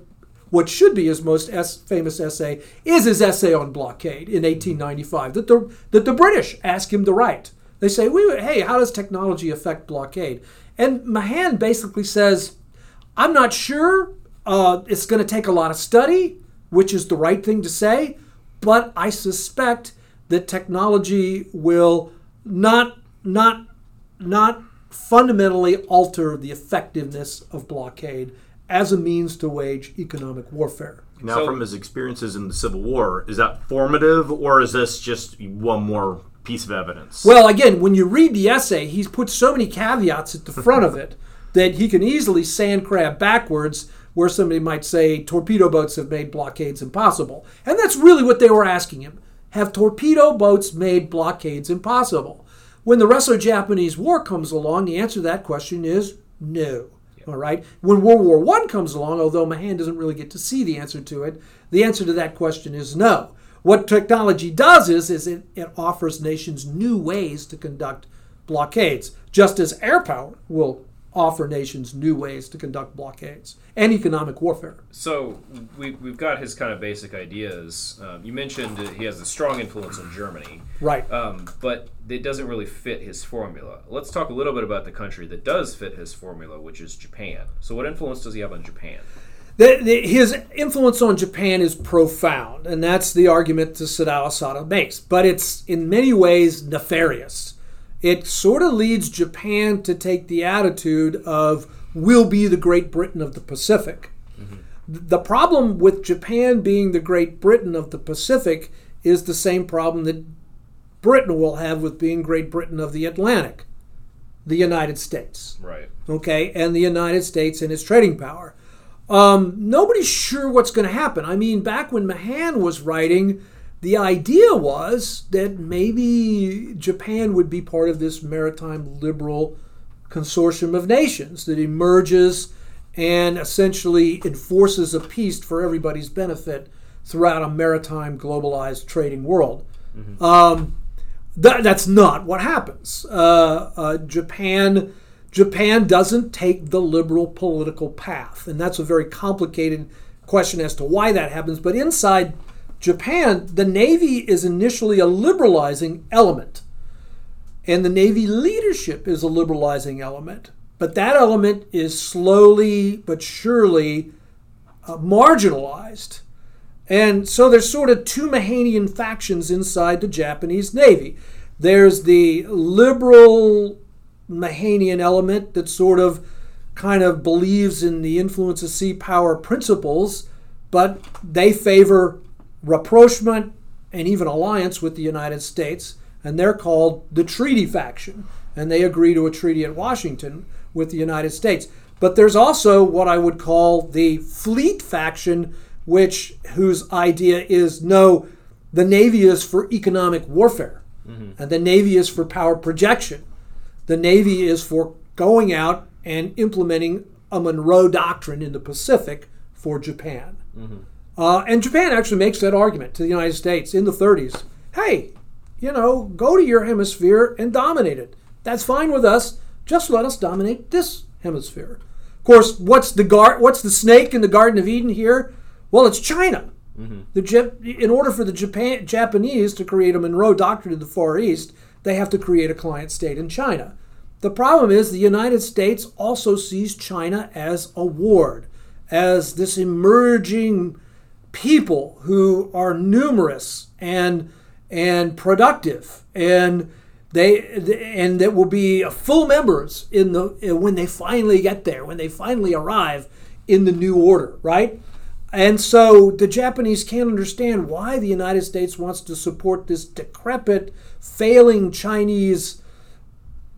what should be his most es- famous essay, is his essay on blockade in 1895 that the, that the British ask him to write. They say, we, hey, how does technology affect blockade? And Mahan basically says, I'm not sure. Uh, it's going to take a lot of study, which is the right thing to say, but I suspect that technology will not not not fundamentally alter the effectiveness of blockade as a means to wage economic warfare. Now, so, from his experiences in the Civil War, is that formative or is this just one more piece of evidence? Well, again, when you read the essay, he's put so many caveats at the front of it *laughs* that he can easily sand crab backwards where somebody might say torpedo boats have made blockades impossible. And that's really what they were asking him. Have torpedo boats made blockades impossible? When the Russo Japanese War comes along, the answer to that question is no. All right. When World War One comes along, although Mahan doesn't really get to see the answer to it, the answer to that question is no. What technology does is, is it, it offers nations new ways to conduct blockades, just as air power will offer nations new ways to conduct blockades and economic warfare. So we, we've got his kind of basic ideas. Um, you mentioned he has a strong influence on Germany. Right. Um, but it doesn't really fit his formula. Let's talk a little bit about the country that does fit his formula, which is Japan. So what influence does he have on Japan? The, the, his influence on Japan is profound, and that's the argument that Sadao makes. But it's in many ways nefarious it sort of leads Japan to take the attitude of we'll be the Great Britain of the Pacific. Mm-hmm. The problem with Japan being the Great Britain of the Pacific is the same problem that Britain will have with being Great Britain of the Atlantic, the United States. Right. Okay, and the United States and its trading power. Um, nobody's sure what's going to happen. I mean, back when Mahan was writing, the idea was that maybe Japan would be part of this maritime liberal consortium of nations that emerges and essentially enforces a peace for everybody's benefit throughout a maritime globalized trading world. Mm-hmm. Um, that, that's not what happens. Uh, uh, Japan Japan doesn't take the liberal political path, and that's a very complicated question as to why that happens. But inside Japan, the Navy is initially a liberalizing element, and the Navy leadership is a liberalizing element. But that element is slowly but surely uh, marginalized. And so there's sort of two Mahanian factions inside the Japanese Navy. There's the liberal Mahanian element that sort of kind of believes in the influence of sea power principles, but they favor rapprochement and even alliance with the United States, and they're called the treaty faction. And they agree to a treaty at Washington with the United States. But there's also what I would call the fleet faction, which whose idea is no, the Navy is for economic warfare, mm-hmm. and the Navy is for power projection. The Navy is for going out and implementing a Monroe Doctrine in the Pacific for Japan. Mm-hmm. Uh, and Japan actually makes that argument to the United States in the 30s. Hey, you know, go to your hemisphere and dominate it. That's fine with us. Just let us dominate this hemisphere. Of course, what's the gar- What's the snake in the Garden of Eden here? Well, it's China. Mm-hmm. The in order for the Japan- Japanese to create a Monroe Doctrine in the Far East, they have to create a client state in China. The problem is the United States also sees China as a ward, as this emerging people who are numerous and and productive and they and that will be full members in the uh, when they finally get there when they finally arrive in the new order right? And so the Japanese can't understand why the United States wants to support this decrepit, failing Chinese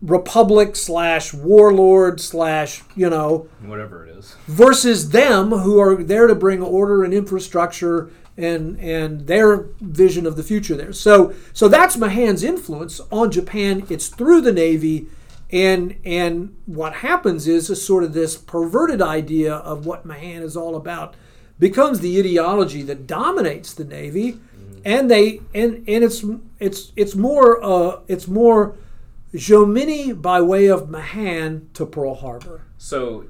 republic slash warlord slash you know whatever it is. versus them who are there to bring order and infrastructure and and their vision of the future there. So so that's mahan's influence on japan. It's through the navy. And and what happens is a sort of this perverted idea of what mahan is all about becomes the ideology that dominates the Navy, mm-hmm. and they and and it's it's it's more uh, it's more Jomini by way of Mahan to Pearl Harbor. So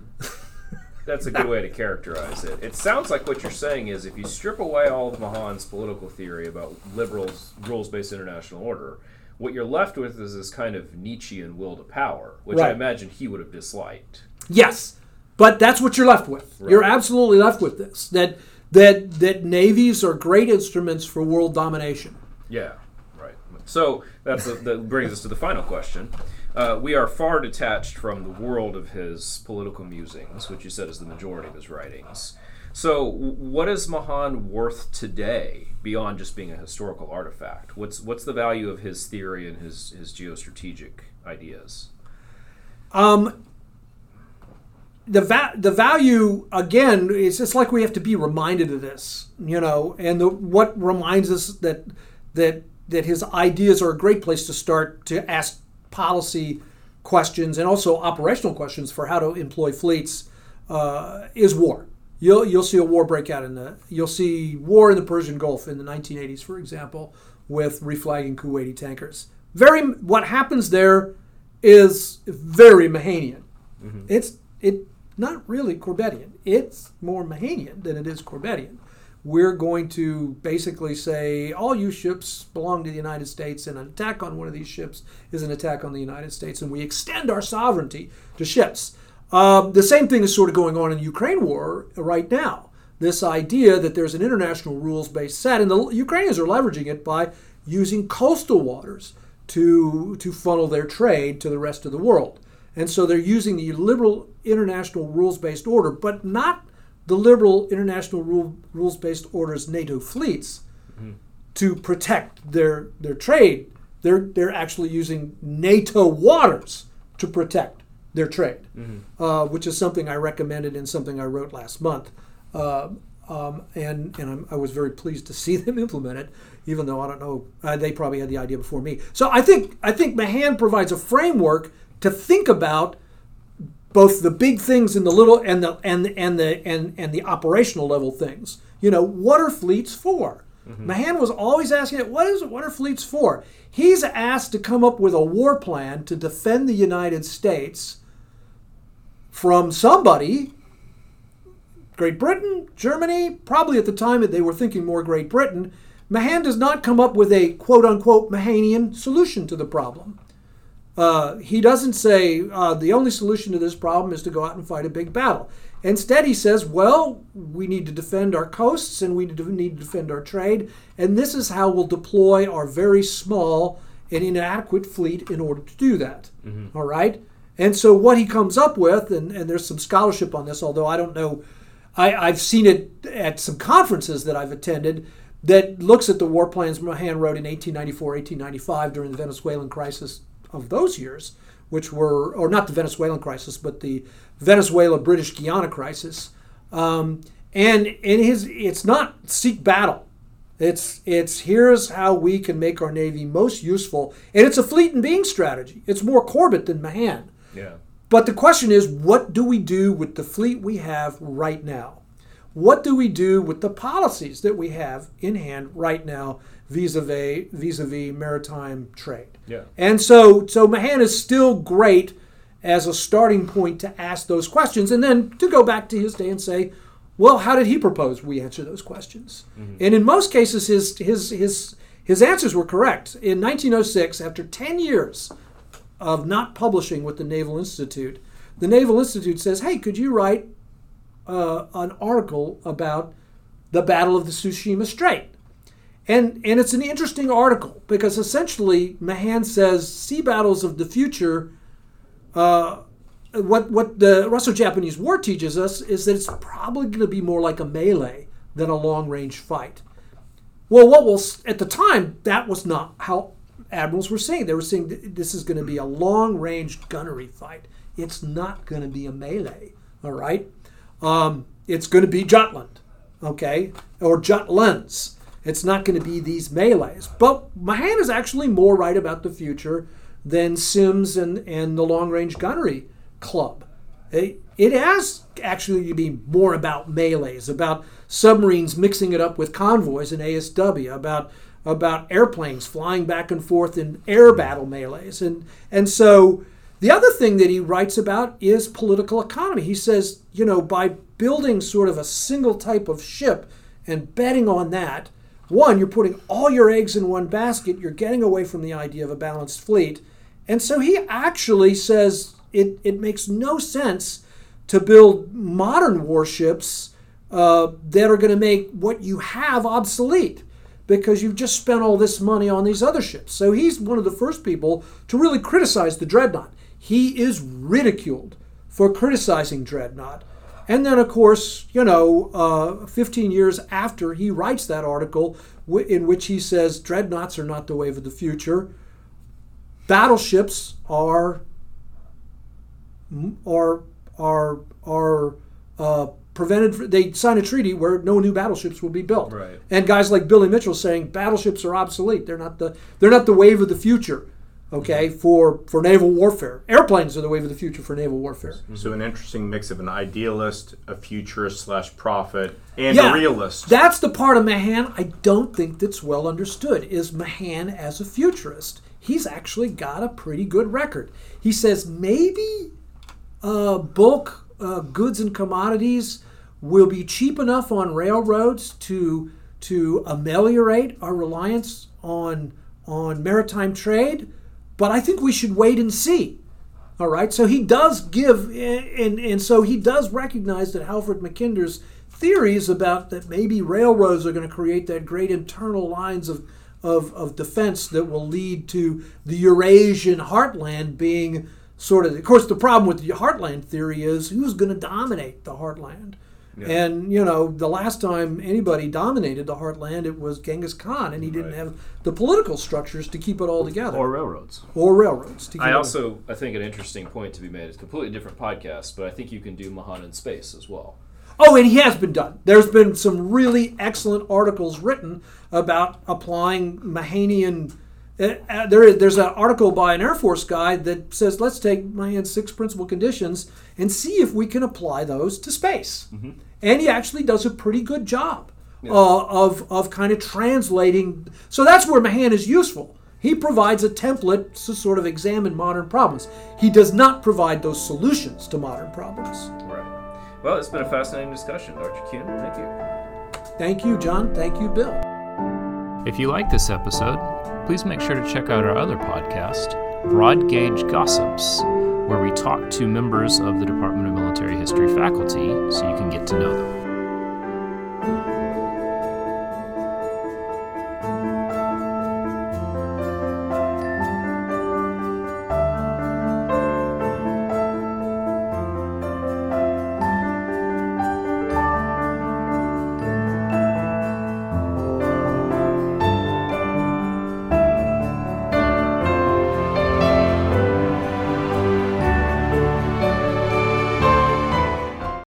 that's a good way to characterize it. It sounds like what you're saying is if you strip away all of Mahan's political theory about liberals rules-based international order, what you're left with is this kind of Nietzschean will to power, which right. I imagine he would have disliked. Yes, but that's what you're left with. Right. You're absolutely left with this. That that that navies are great instruments for world domination. Yeah. So that brings us to the final question. Uh, we are far detached from the world of his political musings, which you said is the majority of his writings. So, what is Mahan worth today beyond just being a historical artifact? What's what's the value of his theory and his his geostrategic ideas? Um, the va- the value again it's just like we have to be reminded of this you know and the, what reminds us that that that his ideas are a great place to start to ask policy questions and also operational questions for how to employ fleets uh, is war you'll you'll see a war break out in the you'll see war in the Persian Gulf in the 1980s for example with reflagging Kuwaiti tankers very what happens there is very Mahanian mm-hmm. it's it not really Corbettian. It's more Mahanian than it is Corbettian. We're going to basically say all you ships belong to the United States, and an attack on one of these ships is an attack on the United States, and we extend our sovereignty to ships. Um, the same thing is sort of going on in the Ukraine war right now. This idea that there's an international rules based set, and the Ukrainians are leveraging it by using coastal waters to, to funnel their trade to the rest of the world. And so they're using the liberal international rules based order, but not the liberal international rule, rules based order's NATO fleets mm-hmm. to protect their, their trade. They're, they're actually using NATO waters to protect their trade, mm-hmm. uh, which is something I recommended in something I wrote last month. Uh, um, and and I'm, i was very pleased to see *laughs* them implement it, even though I don't know uh, they probably had the idea before me. So I think I think Mahan provides a framework to think about both the big things and the little and the and and the and and the operational level things. You know, what are fleets for? Mm-hmm. Mahan was always asking it, what is what are fleets for? He's asked to come up with a war plan to defend the United States from somebody. Great Britain, Germany, probably at the time that they were thinking more Great Britain. Mahan does not come up with a quote unquote Mahanian solution to the problem. Uh, he doesn't say uh, the only solution to this problem is to go out and fight a big battle. Instead, he says, well, we need to defend our coasts and we need to defend our trade, and this is how we'll deploy our very small and inadequate fleet in order to do that. Mm-hmm. All right? And so, what he comes up with, and, and there's some scholarship on this, although I don't know, I, I've seen it at some conferences that I've attended that looks at the war plans Mahan wrote in 1894, 1895 during the Venezuelan crisis of those years, which were, or not the Venezuelan crisis, but the Venezuela British Guiana crisis. Um, and in his, it's not seek battle. It's it's here's how we can make our navy most useful, and it's a fleet and being strategy. It's more Corbett than Mahan. Yeah. But the question is, what do we do with the fleet we have right now? What do we do with the policies that we have in hand right now vis-a-vis vis-a-vis maritime trade? Yeah. And so so Mahan is still great as a starting point to ask those questions and then to go back to his day and say, well, how did he propose we answer those questions? Mm-hmm. And in most cases his his his his answers were correct. In 1906, after 10 years of not publishing with the Naval Institute, the Naval Institute says, "Hey, could you write uh, an article about the Battle of the Tsushima Strait?" And, and it's an interesting article because essentially Mahan says sea battles of the future, uh, what, what the Russo Japanese War teaches us is that it's probably going to be more like a melee than a long range fight. Well, what was at the time, that was not how admirals were saying. They were saying this is going to be a long range gunnery fight. It's not going to be a melee, all right? Um, it's going to be Jutland, okay, or Jutlands. It's not going to be these melees. But Mahan is actually more right about the future than Sims and, and the Long Range Gunnery Club. It, it has actually to be more about melees, about submarines mixing it up with convoys and ASW, about about airplanes flying back and forth in air battle melees. And and so the other thing that he writes about is political economy. He says, you know, by building sort of a single type of ship and betting on that, one, you're putting all your eggs in one basket, you're getting away from the idea of a balanced fleet. And so he actually says it, it makes no sense to build modern warships uh, that are going to make what you have obsolete because you've just spent all this money on these other ships. So he's one of the first people to really criticize the Dreadnought. He is ridiculed for criticizing Dreadnought. And then, of course, you know, uh, 15 years after he writes that article w- in which he says dreadnoughts are not the wave of the future, battleships are are are are uh, prevented. They sign a treaty where no new battleships will be built. Right. And guys like Billy Mitchell saying battleships are obsolete. They're not the they're not the wave of the future okay, for, for naval warfare. Airplanes are the wave of the future for naval warfare. So an interesting mix of an idealist, a futurist slash prophet, and yeah, a realist. That's the part of Mahan I don't think that's well understood is Mahan as a futurist. He's actually got a pretty good record. He says maybe uh, bulk uh, goods and commodities will be cheap enough on railroads to to ameliorate our reliance on on maritime trade but I think we should wait and see. All right, so he does give, and, and so he does recognize that Halford Mackinder's theories about that maybe railroads are going to create that great internal lines of, of, of defense that will lead to the Eurasian heartland being sort of. Of course, the problem with the heartland theory is who's going to dominate the heartland? Yeah. And you know, the last time anybody dominated the heartland, it was Genghis Khan, and he didn't right. have the political structures to keep it all together, or railroads, or railroads. I also it. I think an interesting point to be made. It's a completely different podcast, but I think you can do Mahan in space as well. Oh, and he has been done. There's been some really excellent articles written about applying Mahanian. Uh, uh, there, there's an article by an Air Force guy that says, let's take Mahan's six principal conditions and see if we can apply those to space. And he actually does a pretty good job uh, of, of kind of translating. So that's where Mahan is useful. He provides a template to sort of examine modern problems. He does not provide those solutions to modern problems. Right. Well, it's been a fascinating discussion, Dr. Kuehn. Thank you. Thank you, John. Thank you, Bill. If you like this episode, please make sure to check out our other podcast, Broad Gauge Gossips, where we talk to members of the Department of Military History faculty so you can get to know them.